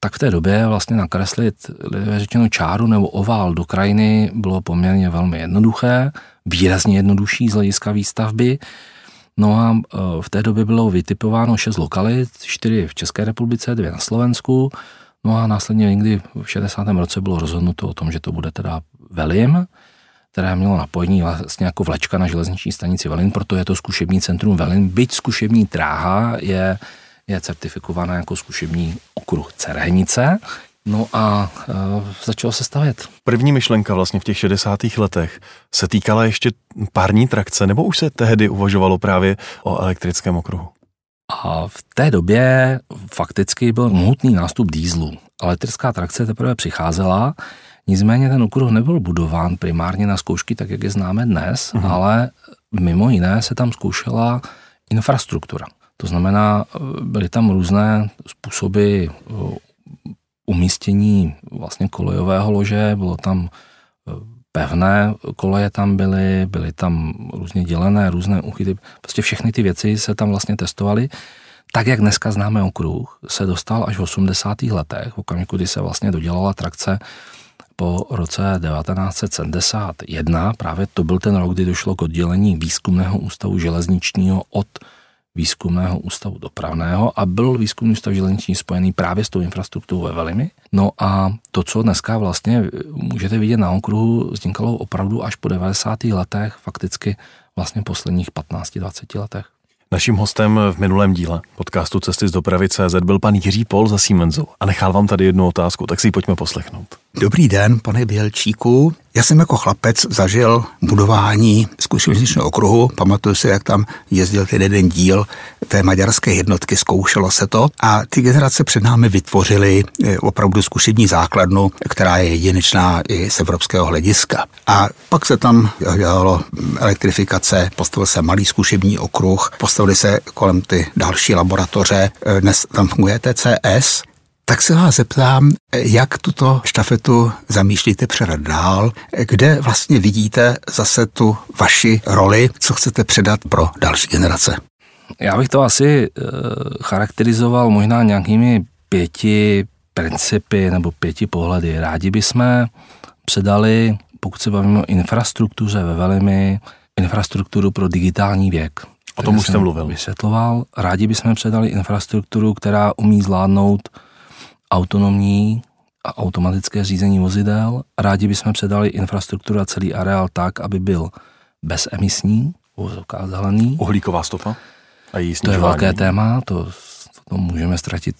tak v té době vlastně nakreslit, řečeno, čáru nebo ovál do krajiny bylo poměrně velmi jednoduché, výrazně jednodušší z hlediska výstavby. No a e, v té době bylo vytipováno šest lokalit, čtyři v České republice, dvě na Slovensku, no a následně někdy v 60. roce bylo rozhodnuto o tom, že to bude teda Velim, které mělo napojení vlastně jako vlečka na železniční stanici Velin, proto je to zkušební centrum Velin, byť zkušební dráha je, je certifikovaná jako zkušební okruh Cerhenice, No a e, začalo se stavět. První myšlenka vlastně v těch 60. letech se týkala ještě pární trakce, nebo už se tehdy uvažovalo právě o elektrickém okruhu? A v té době fakticky byl mohutný nástup dýzlu. Elektrická trakce teprve přicházela, Nicméně ten okruh nebyl budován primárně na zkoušky, tak jak je známe dnes, mm-hmm. ale mimo jiné se tam zkoušela infrastruktura. To znamená, byly tam různé způsoby eh, umístění vlastně kolejového lože, bylo tam eh, pevné koleje tam byly, byly tam různě dělené, různé uchyty, prostě všechny ty věci se tam vlastně testovaly. Tak, jak dneska známe okruh, se dostal až v 80. letech, v okamžiku, kdy se vlastně dodělala trakce po roce 1971, právě to byl ten rok, kdy došlo k oddělení výzkumného ústavu železničního od výzkumného ústavu dopravného a byl výzkumný ústav železniční spojený právě s tou infrastrukturou ve Velimi. No a to, co dneska vlastně můžete vidět na okruhu, vznikalo opravdu až po 90. letech, fakticky vlastně posledních 15-20 letech. Naším hostem v minulém díle podcastu Cesty z dopravy CZ byl pan Jiří Pol za Siemensu a nechal vám tady jednu otázku, tak si ji pojďme poslechnout. Dobrý den, pane Bělčíku. Já jsem jako chlapec zažil budování zkušebničního okruhu. Pamatuju si, jak tam jezdil ten jeden díl té maďarské jednotky, zkoušelo se to a ty generace před námi vytvořily eh, opravdu zkušební základnu, která je jedinečná i z evropského hlediska. A pak se tam dělalo elektrifikace, postavil se malý zkušební okruh, postavili se kolem ty další laboratoře, eh, dnes tam funguje TCS, tak se vás zeptám, jak tuto štafetu zamýšlíte předat dál, kde vlastně vidíte zase tu vaši roli, co chcete předat pro další generace? Já bych to asi e, charakterizoval možná nějakými pěti principy nebo pěti pohledy. Rádi bychom předali, pokud se bavíme o infrastruktuře ve Velimi, infrastrukturu pro digitální věk. O tom už jste mluvil. Vysvětloval. Rádi bychom předali infrastrukturu, která umí zvládnout autonomní a automatické řízení vozidel. Rádi bychom předali infrastrukturu a celý areál tak, aby byl bezemisní, zelený. Uhlíková stopa? A její to je velké téma, to, to můžeme ztratit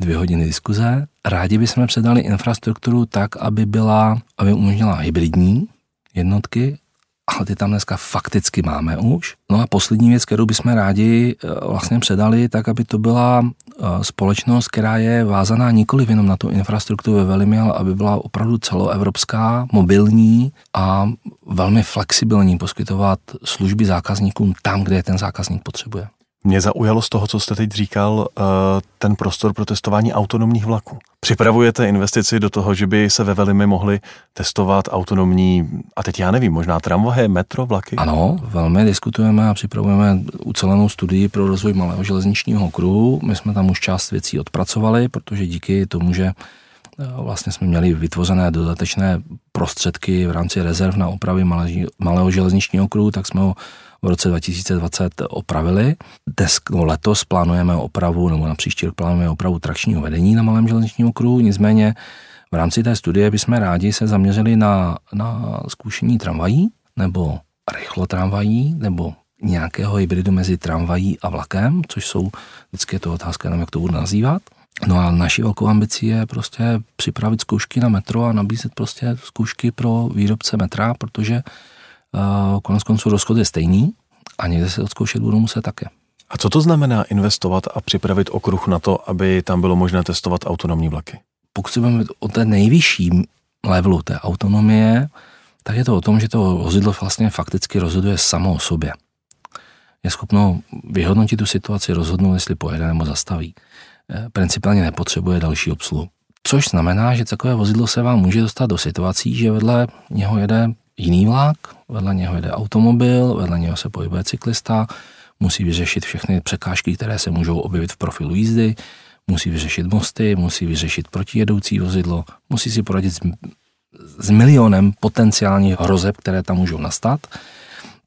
dvě hodiny diskuze. Rádi bychom předali infrastrukturu tak, aby byla, aby umožnila hybridní jednotky, ale ty tam dneska fakticky máme už. No a poslední věc, kterou bychom rádi eh, vlastně předali, tak aby to byla eh, společnost, která je vázaná nikoli jenom na tu infrastrukturu ve Velimi, ale aby byla opravdu celoevropská, mobilní a velmi flexibilní poskytovat služby zákazníkům tam, kde je ten zákazník potřebuje. Mě zaujalo z toho, co jste teď říkal, eh, ten prostor pro testování autonomních vlaků. Připravujete investici do toho, že by se ve Velimi mohly testovat autonomní, a teď já nevím, možná tramvaje, metro, vlaky? Ano, velmi diskutujeme a připravujeme ucelenou studii pro rozvoj malého železničního okruhu. My jsme tam už část věcí odpracovali, protože díky tomu, že eh, vlastně jsme měli vytvořené dodatečné prostředky v rámci rezerv na opravy malého železničního okruhu, tak jsme ho v roce 2020 opravili. Dnes, no, letos plánujeme opravu, nebo na příští rok plánujeme opravu trakčního vedení na malém železničním okruhu, nicméně v rámci té studie bychom rádi se zaměřili na, na zkušení tramvají, nebo rychlo tramvají, nebo nějakého hybridu mezi tramvají a vlakem, což jsou, vždycky je to otázka, nevím, jak to budu nazývat. No a naší velkou ambicí je prostě připravit zkoušky na metro a nabízet prostě zkoušky pro výrobce metra, protože konec konců rozchod je stejný a někde se odzkoušet budou muset také. A co to znamená investovat a připravit okruh na to, aby tam bylo možné testovat autonomní vlaky? Pokud se budeme o té nejvyšší levelu té autonomie, tak je to o tom, že to vozidlo vlastně fakticky rozhoduje samo o sobě. Je schopno vyhodnotit tu situaci, rozhodnout, jestli pojede nebo zastaví. E, principiálně nepotřebuje další obsluhu. Což znamená, že takové vozidlo se vám může dostat do situací, že vedle něho jede jiný vlak, vedle něho jede automobil, vedle něho se pohybuje cyklista, musí vyřešit všechny překážky, které se můžou objevit v profilu jízdy, musí vyřešit mosty, musí vyřešit protijedoucí vozidlo, musí si poradit s, s milionem potenciálních hrozeb, které tam můžou nastat,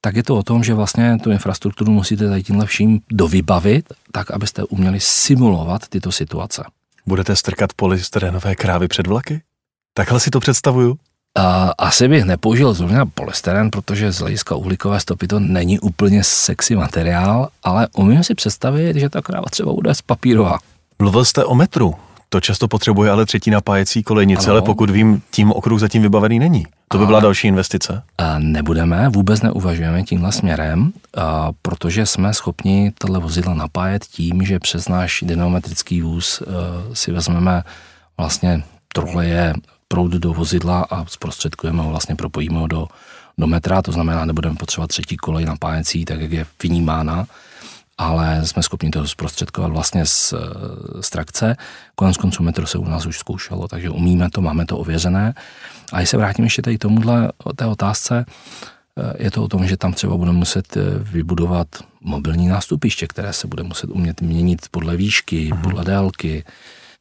tak je to o tom, že vlastně tu infrastrukturu musíte tady tímhle vším dovybavit, tak abyste uměli simulovat tyto situace. Budete strkat polystyrenové krávy před vlaky? Takhle si to představuju. A asi bych nepoužil zrovna polystyren, protože z hlediska uhlíkové stopy to není úplně sexy materiál, ale umím si představit, že ta kráva třeba bude z papírová. Mluvil jste o metru. To často potřebuje ale třetí napájecí kolejnice, ano. ale pokud vím, tím okruh zatím vybavený není. To by byla další investice? A nebudeme, vůbec neuvažujeme tímhle směrem, a protože jsme schopni tohle vozidlo napájet tím, že přes náš dynamometrický vůz uh, si vezmeme vlastně troleje proud do vozidla a zprostředkujeme ho, vlastně propojíme ho do, do metra, to znamená, nebudeme potřebovat třetí kolej napájecí, tak jak je vynímána, ale jsme schopni to zprostředkovat vlastně z, z trakce. Konec konců metro se u nás už zkoušelo, takže umíme to, máme to ověřené. A když se vrátím ještě tady tomuhle té otázce, je to o tom, že tam třeba budeme muset vybudovat mobilní nástupiště, které se bude muset umět měnit podle výšky, uh-huh. podle délky,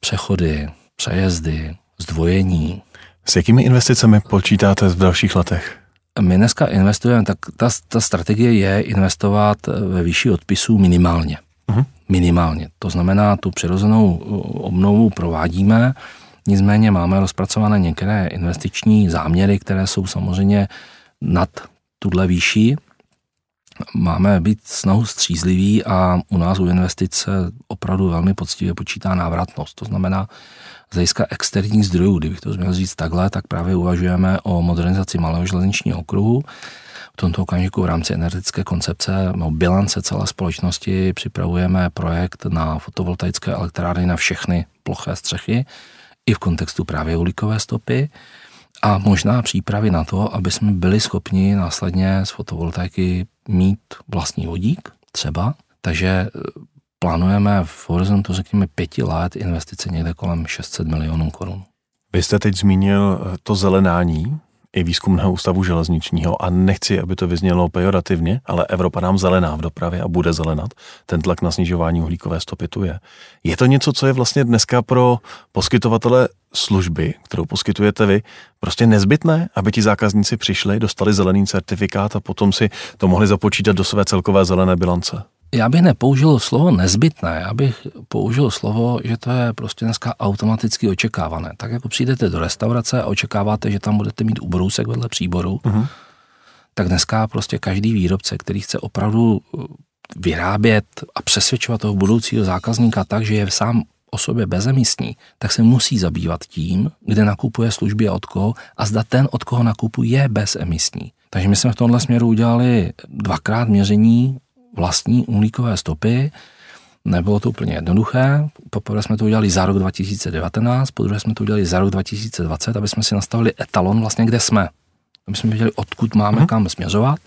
přechody, přejezdy, zdvojení. S jakými investicemi počítáte v dalších letech? My dneska investujeme, tak ta, ta strategie je investovat ve výši odpisů minimálně. Uh-huh. Minimálně. To znamená, tu přirozenou obnovu provádíme, nicméně máme rozpracované některé investiční záměry, které jsou samozřejmě nad tuhle výši. Máme být snahu střízliví a u nás u investice opravdu velmi poctivě počítá návratnost. To znamená, z hlediska externích zdrojů, kdybych to měl říct takhle, tak právě uvažujeme o modernizaci malého železničního okruhu. V tomto okamžiku v rámci energetické koncepce no, bilance celé společnosti připravujeme projekt na fotovoltaické elektrárny na všechny ploché střechy, i v kontextu právě uhlíkové stopy a možná přípravy na to, aby jsme byli schopni následně z fotovoltaiky mít vlastní vodík třeba. Takže plánujeme v horizontu, řekněme, pěti let investice někde kolem 600 milionů korun. Vy jste teď zmínil eh, to zelenání i výzkumného ústavu železničního a nechci, aby to vyznělo pejorativně, ale Evropa nám zelená v dopravě a bude zelenat. Ten tlak na snižování uhlíkové stopy tu je. Je to něco, co je vlastně dneska pro poskytovatele služby, kterou poskytujete vy, prostě nezbytné, aby ti zákazníci přišli, dostali zelený certifikát a potom si to mohli započítat do své celkové zelené bilance? Já bych nepoužil slovo nezbytné, já bych použil slovo, že to je prostě dneska automaticky očekávané. Tak jako přijdete do restaurace a očekáváte, že tam budete mít ubrousek vedle příboru, uh-huh. tak dneska prostě každý výrobce, který chce opravdu uh, vyrábět a přesvědčovat toho budoucího zákazníka tak, že je sám o sobě bezemisní, tak se musí zabývat tím, kde nakupuje služby a od koho a zda ten, od koho nakupuje, je bezemisní. Takže my jsme v tomhle směru udělali dvakrát měření vlastní uhlíkové stopy. Nebylo to úplně jednoduché. Poprvé jsme to udělali za rok 2019, po druhé jsme to udělali za rok 2020, aby jsme si nastavili etalon vlastně, kde jsme. Aby jsme věděli, odkud máme hmm. kam směřovat.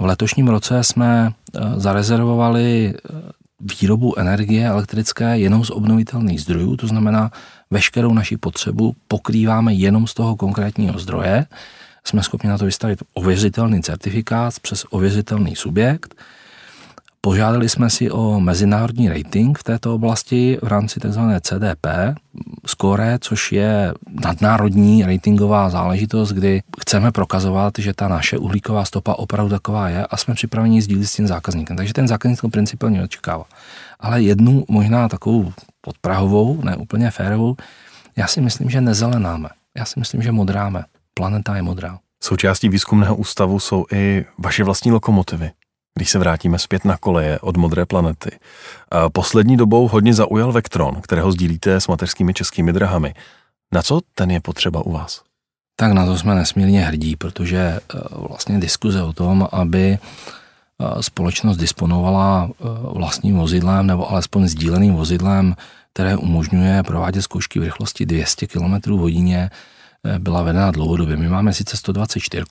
V letošním roce jsme eh, zarezervovali eh, výrobu energie elektrické jenom z obnovitelných zdrojů, to znamená, veškerou naši potřebu pokrýváme jenom z toho konkrétního zdroje. Jsme schopni na to vystavit ověřitelný certifikát přes ověřitelný subjekt Požádali jsme si o mezinárodní rating v této oblasti v rámci tzv. CDP score, což je nadnárodní ratingová záležitost, kdy chceme prokazovat, že ta naše uhlíková stopa opravdu taková je a jsme připraveni sdílit s tím zákazníkem. Takže ten zákazník to principálně očekává. Ale jednu možná takovou podprahovou, ne úplně férovou, já si myslím, že nezelenáme. Já si myslím, že modráme. Planeta je modrá. Součástí výzkumného ústavu jsou i vaše vlastní lokomotivy když se vrátíme zpět na koleje od Modré planety. Poslední dobou hodně zaujal Vectron, kterého sdílíte s mateřskými českými drahami. Na co ten je potřeba u vás? Tak na to jsme nesmírně hrdí, protože e, vlastně diskuze o tom, aby e, společnost disponovala e, vlastním vozidlem nebo alespoň sdíleným vozidlem, které umožňuje provádět zkoušky v rychlosti 200 km hodině, byla vedena dlouhodobě. My máme sice 124,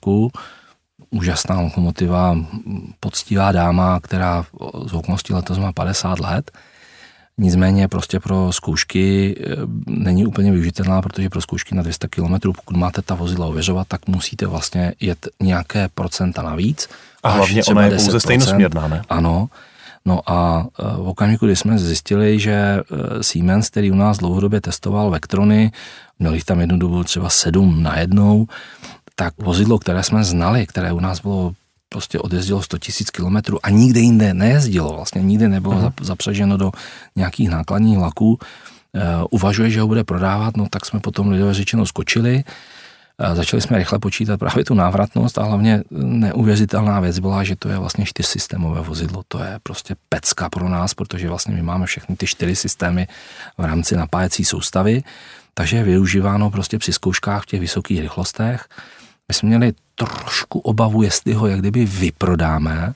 úžasná lokomotiva, poctivá dáma, která z okolností letos má 50 let. Nicméně prostě pro zkoušky eh, není úplně využitelná, protože pro zkoušky na 200 km, pokud máte ta vozidla ověřovat, tak musíte vlastně jet nějaké procenta navíc. A hlavně ona je pouze stejnosměrná, ne? Ano. No a eh, v okamžiku, kdy jsme zjistili, že eh, Siemens, který u nás dlouhodobě testoval Vectrony, měl jich tam jednu dobu třeba sedm na jednou, tak vozidlo, které jsme znali, které u nás bylo prostě odjezdilo 100 tisíc kilometrů a nikde jinde nejezdilo, vlastně nikdy nebylo uh-huh. zapřeženo do nějakých nákladních vlaků, uh, uvažuje, že ho bude prodávat, no tak jsme potom lidové řečeno skočili, uh, začali jsme rychle počítat právě tu návratnost a hlavně neuvěřitelná věc byla, že to je vlastně čtyřsystémové vozidlo, to je prostě pecka pro nás, protože vlastně my máme všechny ty čtyři systémy v rámci napájecí soustavy, takže je využíváno prostě při zkouškách v těch vysokých rychlostech my jsme měli trošku obavu, jestli ho jak kdyby vyprodáme,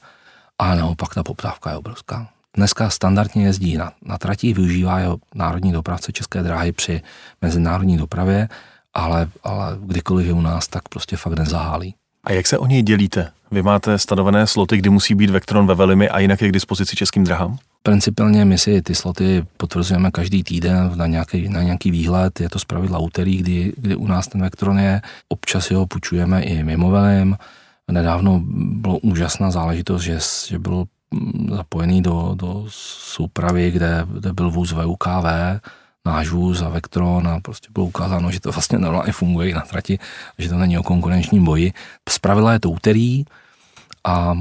ale naopak ta poptávka je obrovská. Dneska standardně jezdí na, na trati, využívá jeho národní dopravce České dráhy při mezinárodní dopravě, ale, ale kdykoliv je u nás, tak prostě fakt nezahálí. A jak se o něj dělíte? Vy máte stanovené sloty, kdy musí být Vectron ve Velimi a jinak je k dispozici českým drahám? Principálně my si ty sloty potvrzujeme každý týden na nějaký, na nějaký výhled. Je to zpravidla úterý, kdy, kdy u nás ten Vectron je. Občas ho půjčujeme i mimo Velim. Nedávno bylo úžasná záležitost, že, že byl zapojený do, do soupravy, kde, kde byl vůz VUKV, náš vůz a Vectron a prostě bylo ukázáno, že to vlastně normálně funguje i na trati, že to není o konkurenčním boji. Zpravidla je to úterý, a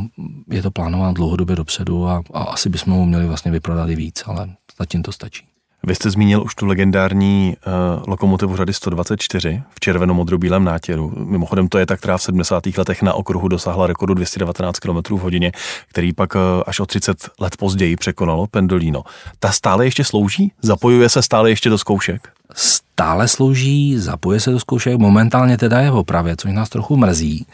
je to plánováno dlouhodobě dopředu a, a asi bychom ho měli vlastně vyprodat i víc, ale zatím to stačí. Vy jste zmínil už tu legendární uh, lokomotivu řady 124 v červeno-modro-bílém nátěru. Mimochodem to je ta, která v 70. letech na okruhu dosáhla rekordu 219 km v hodině, který pak uh, až o 30 let později překonalo Pendolino. Ta stále ještě slouží? Zapojuje se stále ještě do zkoušek? Stále slouží, zapojuje se do zkoušek, momentálně teda je v opravě, což nás trochu mrzí.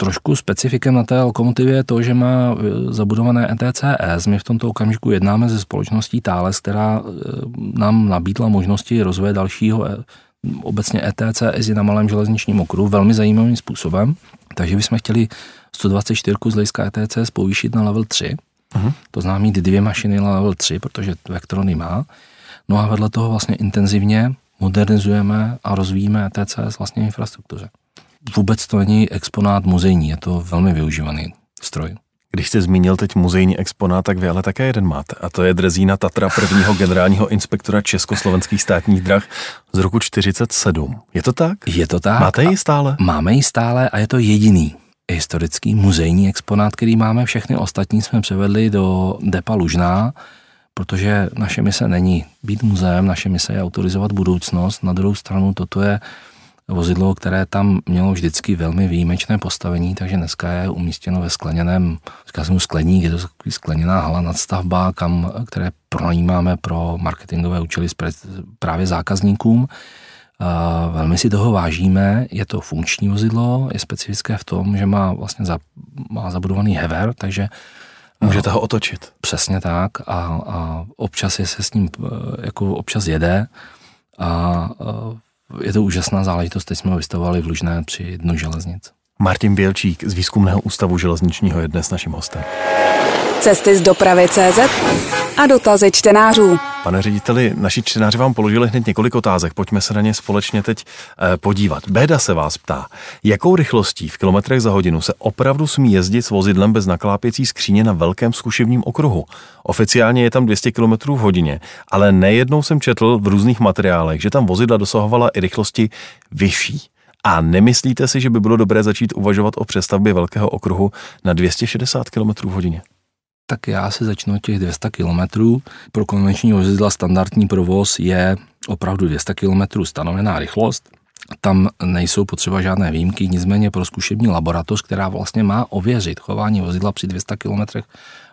Trošku specifikem na té lokomotivě je to, že má e, zabudované ETCS. My v tomto okamžiku jednáme se společností Thales, která e, nám nabídla možnosti rozvoje dalšího e, obecně ETCS je na malém železničním okruhu velmi zajímavým způsobem. Takže bychom chtěli 124 z hlediska ETCS povýšit na level 3. Uh-huh. To znamená mít dvě mašiny na level 3, protože Vectrony má. No a vedle toho vlastně intenzivně modernizujeme a rozvíjíme ETCS vlastně infrastruktuře vůbec to není exponát muzejní, je to velmi využívaný stroj. Když jste zmínil teď muzejní exponát, tak vy ale také jeden máte. A to je drezína Tatra prvního generálního inspektora československých státních drah z roku 47. Je to tak? Je to tak. Máte ji stále? Máme ji stále a je to jediný historický muzejní exponát, který máme. Všechny ostatní jsme převedli do depa Lužná, protože naše mise není být muzeem, naše mise je autorizovat budoucnost. Na druhou stranu toto je vozidlo, které tam mělo vždycky velmi výjimečné postavení, takže dneska je umístěno ve skleněném, říká jsem skleník, je to skleněná hala nadstavba, kam, které pronajímáme pro marketingové účely právě zákazníkům. Velmi si toho vážíme, je to funkční vozidlo, je specifické v tom, že má vlastně za, má zabudovaný hever, takže Můžete ho otočit. Přesně tak a, a občas je se s ním, e, jako občas jede a, a je to úžasná záležitost. Teď jsme ho vystavovali v Lužné při dnu železnic. Martin Bělčík z Výzkumného ústavu železničního je dnes naším hostem. Cesty z dopravy CZ a dotazy čtenářů. Pane řediteli, naši čtenáři vám položili hned několik otázek. Pojďme se na ně společně teď eh, podívat. Béda se vás ptá, jakou rychlostí v kilometrech za hodinu se opravdu smí jezdit s vozidlem bez naklápěcí skříně na velkém zkušebním okruhu? Oficiálně je tam 200 km v hodině, ale nejednou jsem četl v různých materiálech, že tam vozidla dosahovala i rychlosti vyšší. A nemyslíte si, že by bylo dobré začít uvažovat o přestavbě velkého okruhu na 260 km v hodině? Tak já si začnu těch 200 km. Pro konvenční vozidla standardní provoz je opravdu 200 km stanovená rychlost. Tam nejsou potřeba žádné výjimky, nicméně pro zkušební laboratoř, která vlastně má ověřit chování vozidla při 200 km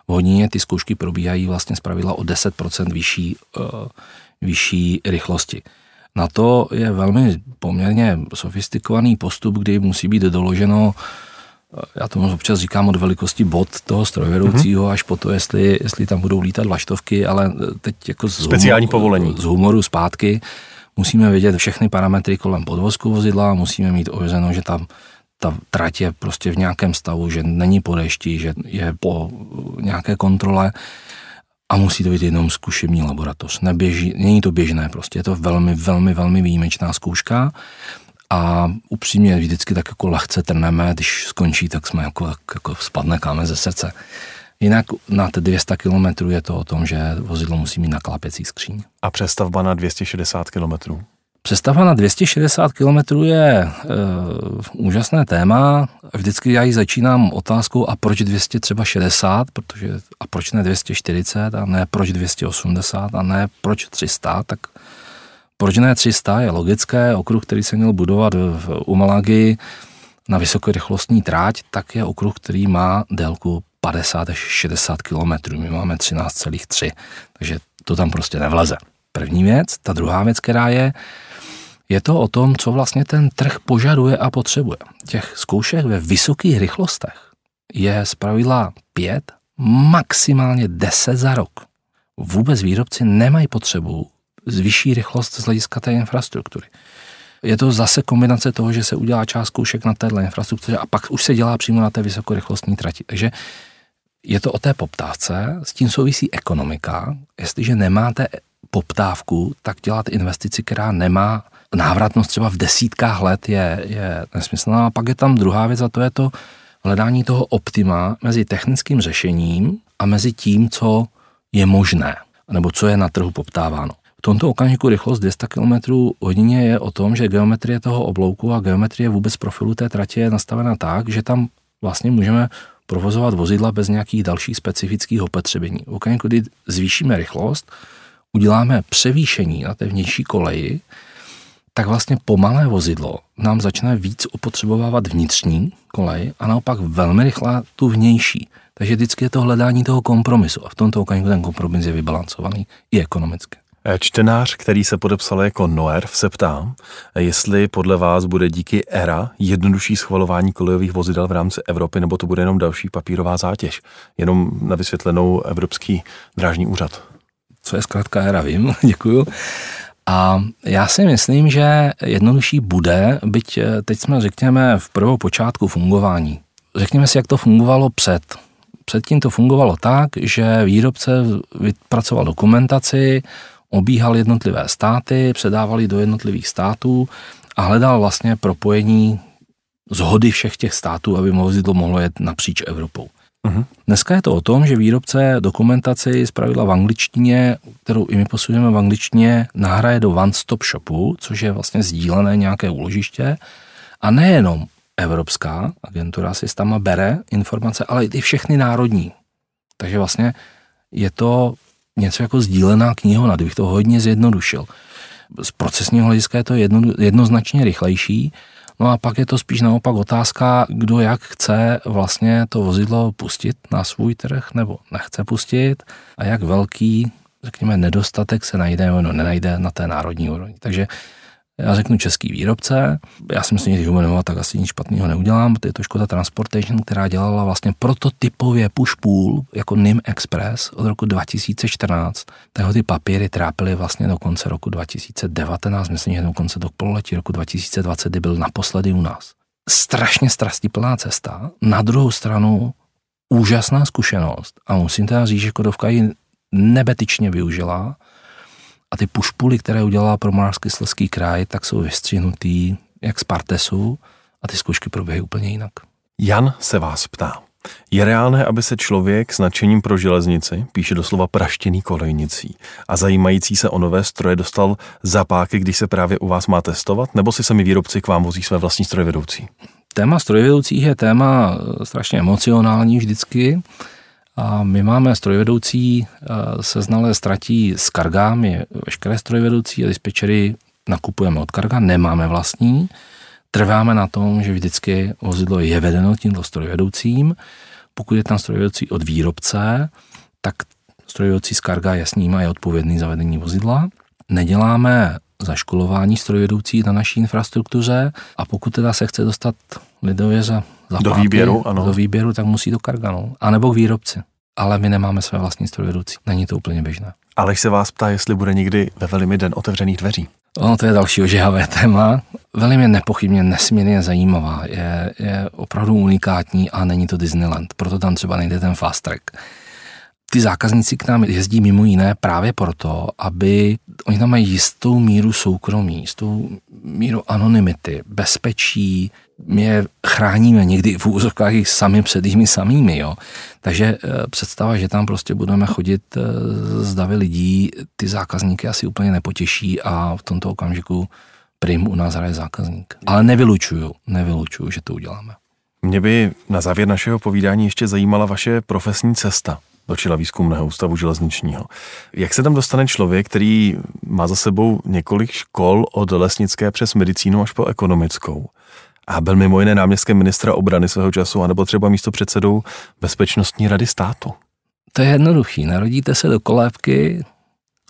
v hodině, ty zkoušky probíhají vlastně zpravidla o 10% vyšší, uh, vyšší rychlosti. Na to je velmi poměrně sofistikovaný postup, kdy musí být doloženo já tomu občas říkám od velikosti bod toho strojvedoucího mm-hmm. až po to, jestli, jestli tam budou lítat vlaštovky, ale teď jako z Speciální humoru, povolení. Z humoru zpátky musíme vědět všechny parametry kolem podvozku vozidla, musíme mít ověřeno, že tam ta trať je prostě v nějakém stavu, že není po dešti, že je po nějaké kontrole a musí to být jenom zkušební laboratoř. Neběží, není to běžné, prostě je to velmi, velmi, velmi výjimečná zkouška a upřímně vždycky tak jako lehce trneme, když skončí, tak jsme jako, jako spadne kámen ze srdce. Jinak na 200 km je to o tom, že vozidlo musí mít naklápěcí skříň. A přestavba na 260 km? Přestavba na 260 km je e, úžasné téma. Vždycky já ji začínám otázkou, a proč 200 třeba 60, protože, a proč ne 240, a ne proč 280, a ne proč 300, tak proč ne 300 je logické, okruh, který se měl budovat v, u Malagy na vysokorychlostní tráť, tak je okruh, který má délku 50 až 60 km. My máme 13,3, takže to tam prostě nevleze. První věc. Ta druhá věc, která je, je to o tom, co vlastně ten trh požaduje a potřebuje. Těch zkoušek ve vysokých rychlostech je zpravidla 5, maximálně 10 za rok. Vůbec výrobci nemají potřebu vyšší rychlost z hlediska té infrastruktury. Je to zase kombinace toho, že se udělá část zkoušek na téhle infrastruktuře a pak už se dělá přímo na té vysokorychlostní trati. Takže je to o té poptávce, s tím souvisí ekonomika. Jestliže nemáte poptávku, tak dělat investici, která nemá návratnost třeba v desítkách let, je, je nesmyslná. A pak je tam druhá věc a to je to hledání toho optima mezi technickým řešením a mezi tím, co je možné, nebo co je na trhu poptáváno. V tomto okamžiku rychlost 200 km hodině je o tom, že geometrie toho oblouku a geometrie vůbec profilu té tratě je nastavena tak, že tam vlastně můžeme provozovat vozidla bez nějakých dalších specifických opatření. V okamžiku, kdy zvýšíme rychlost, uděláme převýšení na té vnější koleji, tak vlastně pomalé vozidlo nám začne víc opotřebovávat vnitřní kolej a naopak velmi rychle tu vnější. Takže vždycky je to hledání toho kompromisu a v tomto okamžiku ten kompromis je vybalancovaný i ekonomicky. Eh, čtenář, který se podepsal jako Noer, se ptá, jestli podle vás bude díky ERA jednodušší schvalování kolejových vozidel v rámci Evropy, nebo to bude jenom další papírová zátěž, jenom na vysvětlenou Evropský drážní úřad. Co je zkrátka ERA, vím, děkuju. A já si myslím, že jednodušší bude, byť eh, teď jsme, řekněme, v prvou počátku fungování. Řekněme si, jak to fungovalo před. Předtím to fungovalo tak, že výrobce vypracoval dokumentaci, obíhal jednotlivé státy, předávali do jednotlivých států a hledal vlastně propojení zhody všech těch států, aby vozidlo mohlo jet napříč Evropou. Uh-huh. Dneska je to o tom, že výrobce dokumentaci z pravidla v angličtině, kterou i my posudujeme v angličtině, nahraje do one-stop shopu, což je vlastně sdílené nějaké úložiště. A nejenom Evropská agentura si tam bere informace, ale i všechny národní. Takže vlastně je to něco jako sdílená knihovna, kdybych to hodně zjednodušil. Z procesního hlediska je to jedno, jednoznačně rychlejší, No a pak je to spíš naopak otázka, kdo jak chce vlastně to vozidlo pustit na svůj trh nebo nechce pustit a jak velký, řekněme, nedostatek se najde nebo nenajde na té národní úrovni. Takže já řeknu český výrobce, já si myslím, že když ho tak asi nic špatného neudělám, je to Škoda Transportation, která dělala vlastně prototypově push pool jako NIM Express od roku 2014. Tého ty papíry trápily vlastně do konce roku 2019, myslím, že do konce do pololetí roku 2020, kdy byl naposledy u nás. Strašně strastiplná cesta, na druhou stranu úžasná zkušenost a musím teda říct, že Kodovka ji nebetičně využila, a ty pušpuly, které udělala pro Moravský Slezský kraj, tak jsou vystřihnutý jak z partesu a ty zkoušky proběhají úplně jinak. Jan se vás ptá. Je reálné, aby se člověk s nadšením pro železnici, píše doslova praštěný kolejnicí, a zajímající se o nové stroje dostal za páky, když se právě u vás má testovat, nebo si sami výrobci k vám vozí své vlastní strojvedoucí? Téma strojvedoucích je téma strašně emocionální vždycky. A my máme strojvedoucí seznalé ztratí s kargami, veškeré strojvedoucí a dispečery nakupujeme od karga, nemáme vlastní. Trváme na tom, že vždycky vozidlo je vedeno tímto strojvedoucím. Pokud je tam strojvedoucí od výrobce, tak strojvedoucí z karga je s ním a je odpovědný za vedení vozidla. Neděláme zaškolování strojvedoucí na naší infrastruktuře a pokud teda se chce dostat lidově za, za do výběru, ano. do výběru, tak musí do Karganu. A nebo k výrobci. Ale my nemáme své vlastní strojvedoucí. Není to úplně běžné. Aleš se vás ptá, jestli bude někdy ve Velimi den otevřených dveří. Ono to je další ožehavé téma. Velmi je nepochybně nesmírně zajímavá. Je, je opravdu unikátní a není to Disneyland. Proto tam třeba nejde ten fast track ty zákazníci k nám jezdí mimo jiné právě proto, aby oni tam mají jistou míru soukromí, jistou míru anonymity, bezpečí, my je chráníme někdy v úzovkách i sami před nimi samými. Jo. Takže eh, představa, že tam prostě budeme chodit eh, z davy lidí, ty zákazníky asi úplně nepotěší a v tomto okamžiku prim u nás hraje zákazník. Ale nevylučuju, nevylučuju, že to uděláme. Mě by na závěr našeho povídání ještě zajímala vaše profesní cesta do čela výzkumného ústavu železničního. Jak se tam dostane člověk, který má za sebou několik škol od lesnické přes medicínu až po ekonomickou? A byl mimo jiné náměstkem ministra obrany svého času, anebo třeba místo předsedou Bezpečnostní rady státu. To je jednoduchý. Narodíte se do kolébky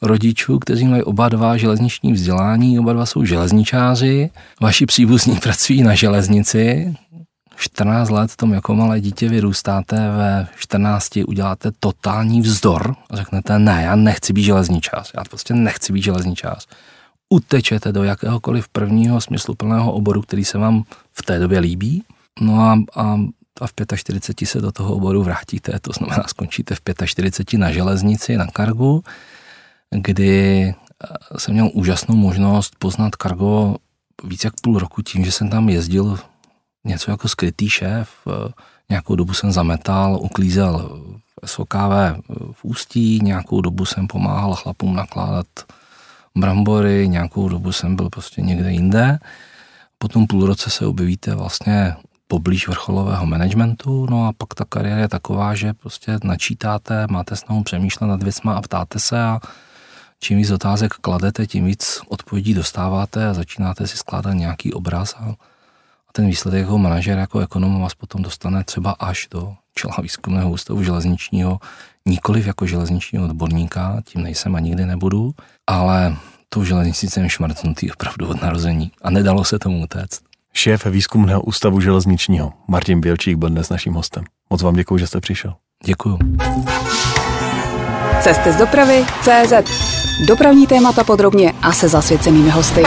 rodičů, kteří mají oba dva železniční vzdělání, oba dva jsou železničáři, vaši příbuzní pracují na železnici, 14 let tom jako malé dítě vyrůstáte, ve 14 uděláte totální vzdor a řeknete, ne, já nechci být železničář, já prostě nechci být železničář. Utečete do jakéhokoliv prvního smysluplného oboru, který se vám v té době líbí, no a, a a v 45 se do toho oboru vrátíte, to znamená skončíte v 45 na železnici, na kargu, kdy eh, jsem měl úžasnou možnost poznat kargo víc jak půl roku tím, že jsem tam jezdil něco jako skrytý šéf. Eh, nějakou dobu jsem zametal, uklízel SOKV v Ústí, nějakou dobu jsem pomáhal chlapům nakládat brambory, nějakou dobu jsem byl prostě někde jinde. Potom půl roce se objevíte vlastně poblíž vrcholového managementu, no a pak ta kariéra je taková, že prostě načítáte, máte snahu přemýšlet nad věcma a ptáte se a čím víc otázek kladete, tím víc odpovědí dostáváte a začínáte si skládat nějaký obraz a a ten výsledek jako manažer, jako ekonom vás potom dostane třeba až do čela výzkumného ústavu železničního, nikoliv jako železničního odborníka, tím nejsem a nikdy nebudu, ale tou železnicí jsem šmrtnutý opravdu od narození a nedalo se tomu utéct. Šéf výzkumného ústavu železničního Martin Bělčík byl dnes naším hostem. Moc vám děkuji, že jste přišel. Děkuji. Cesty z dopravy CZ. Dopravní témata podrobně a se zasvěcenými hosty.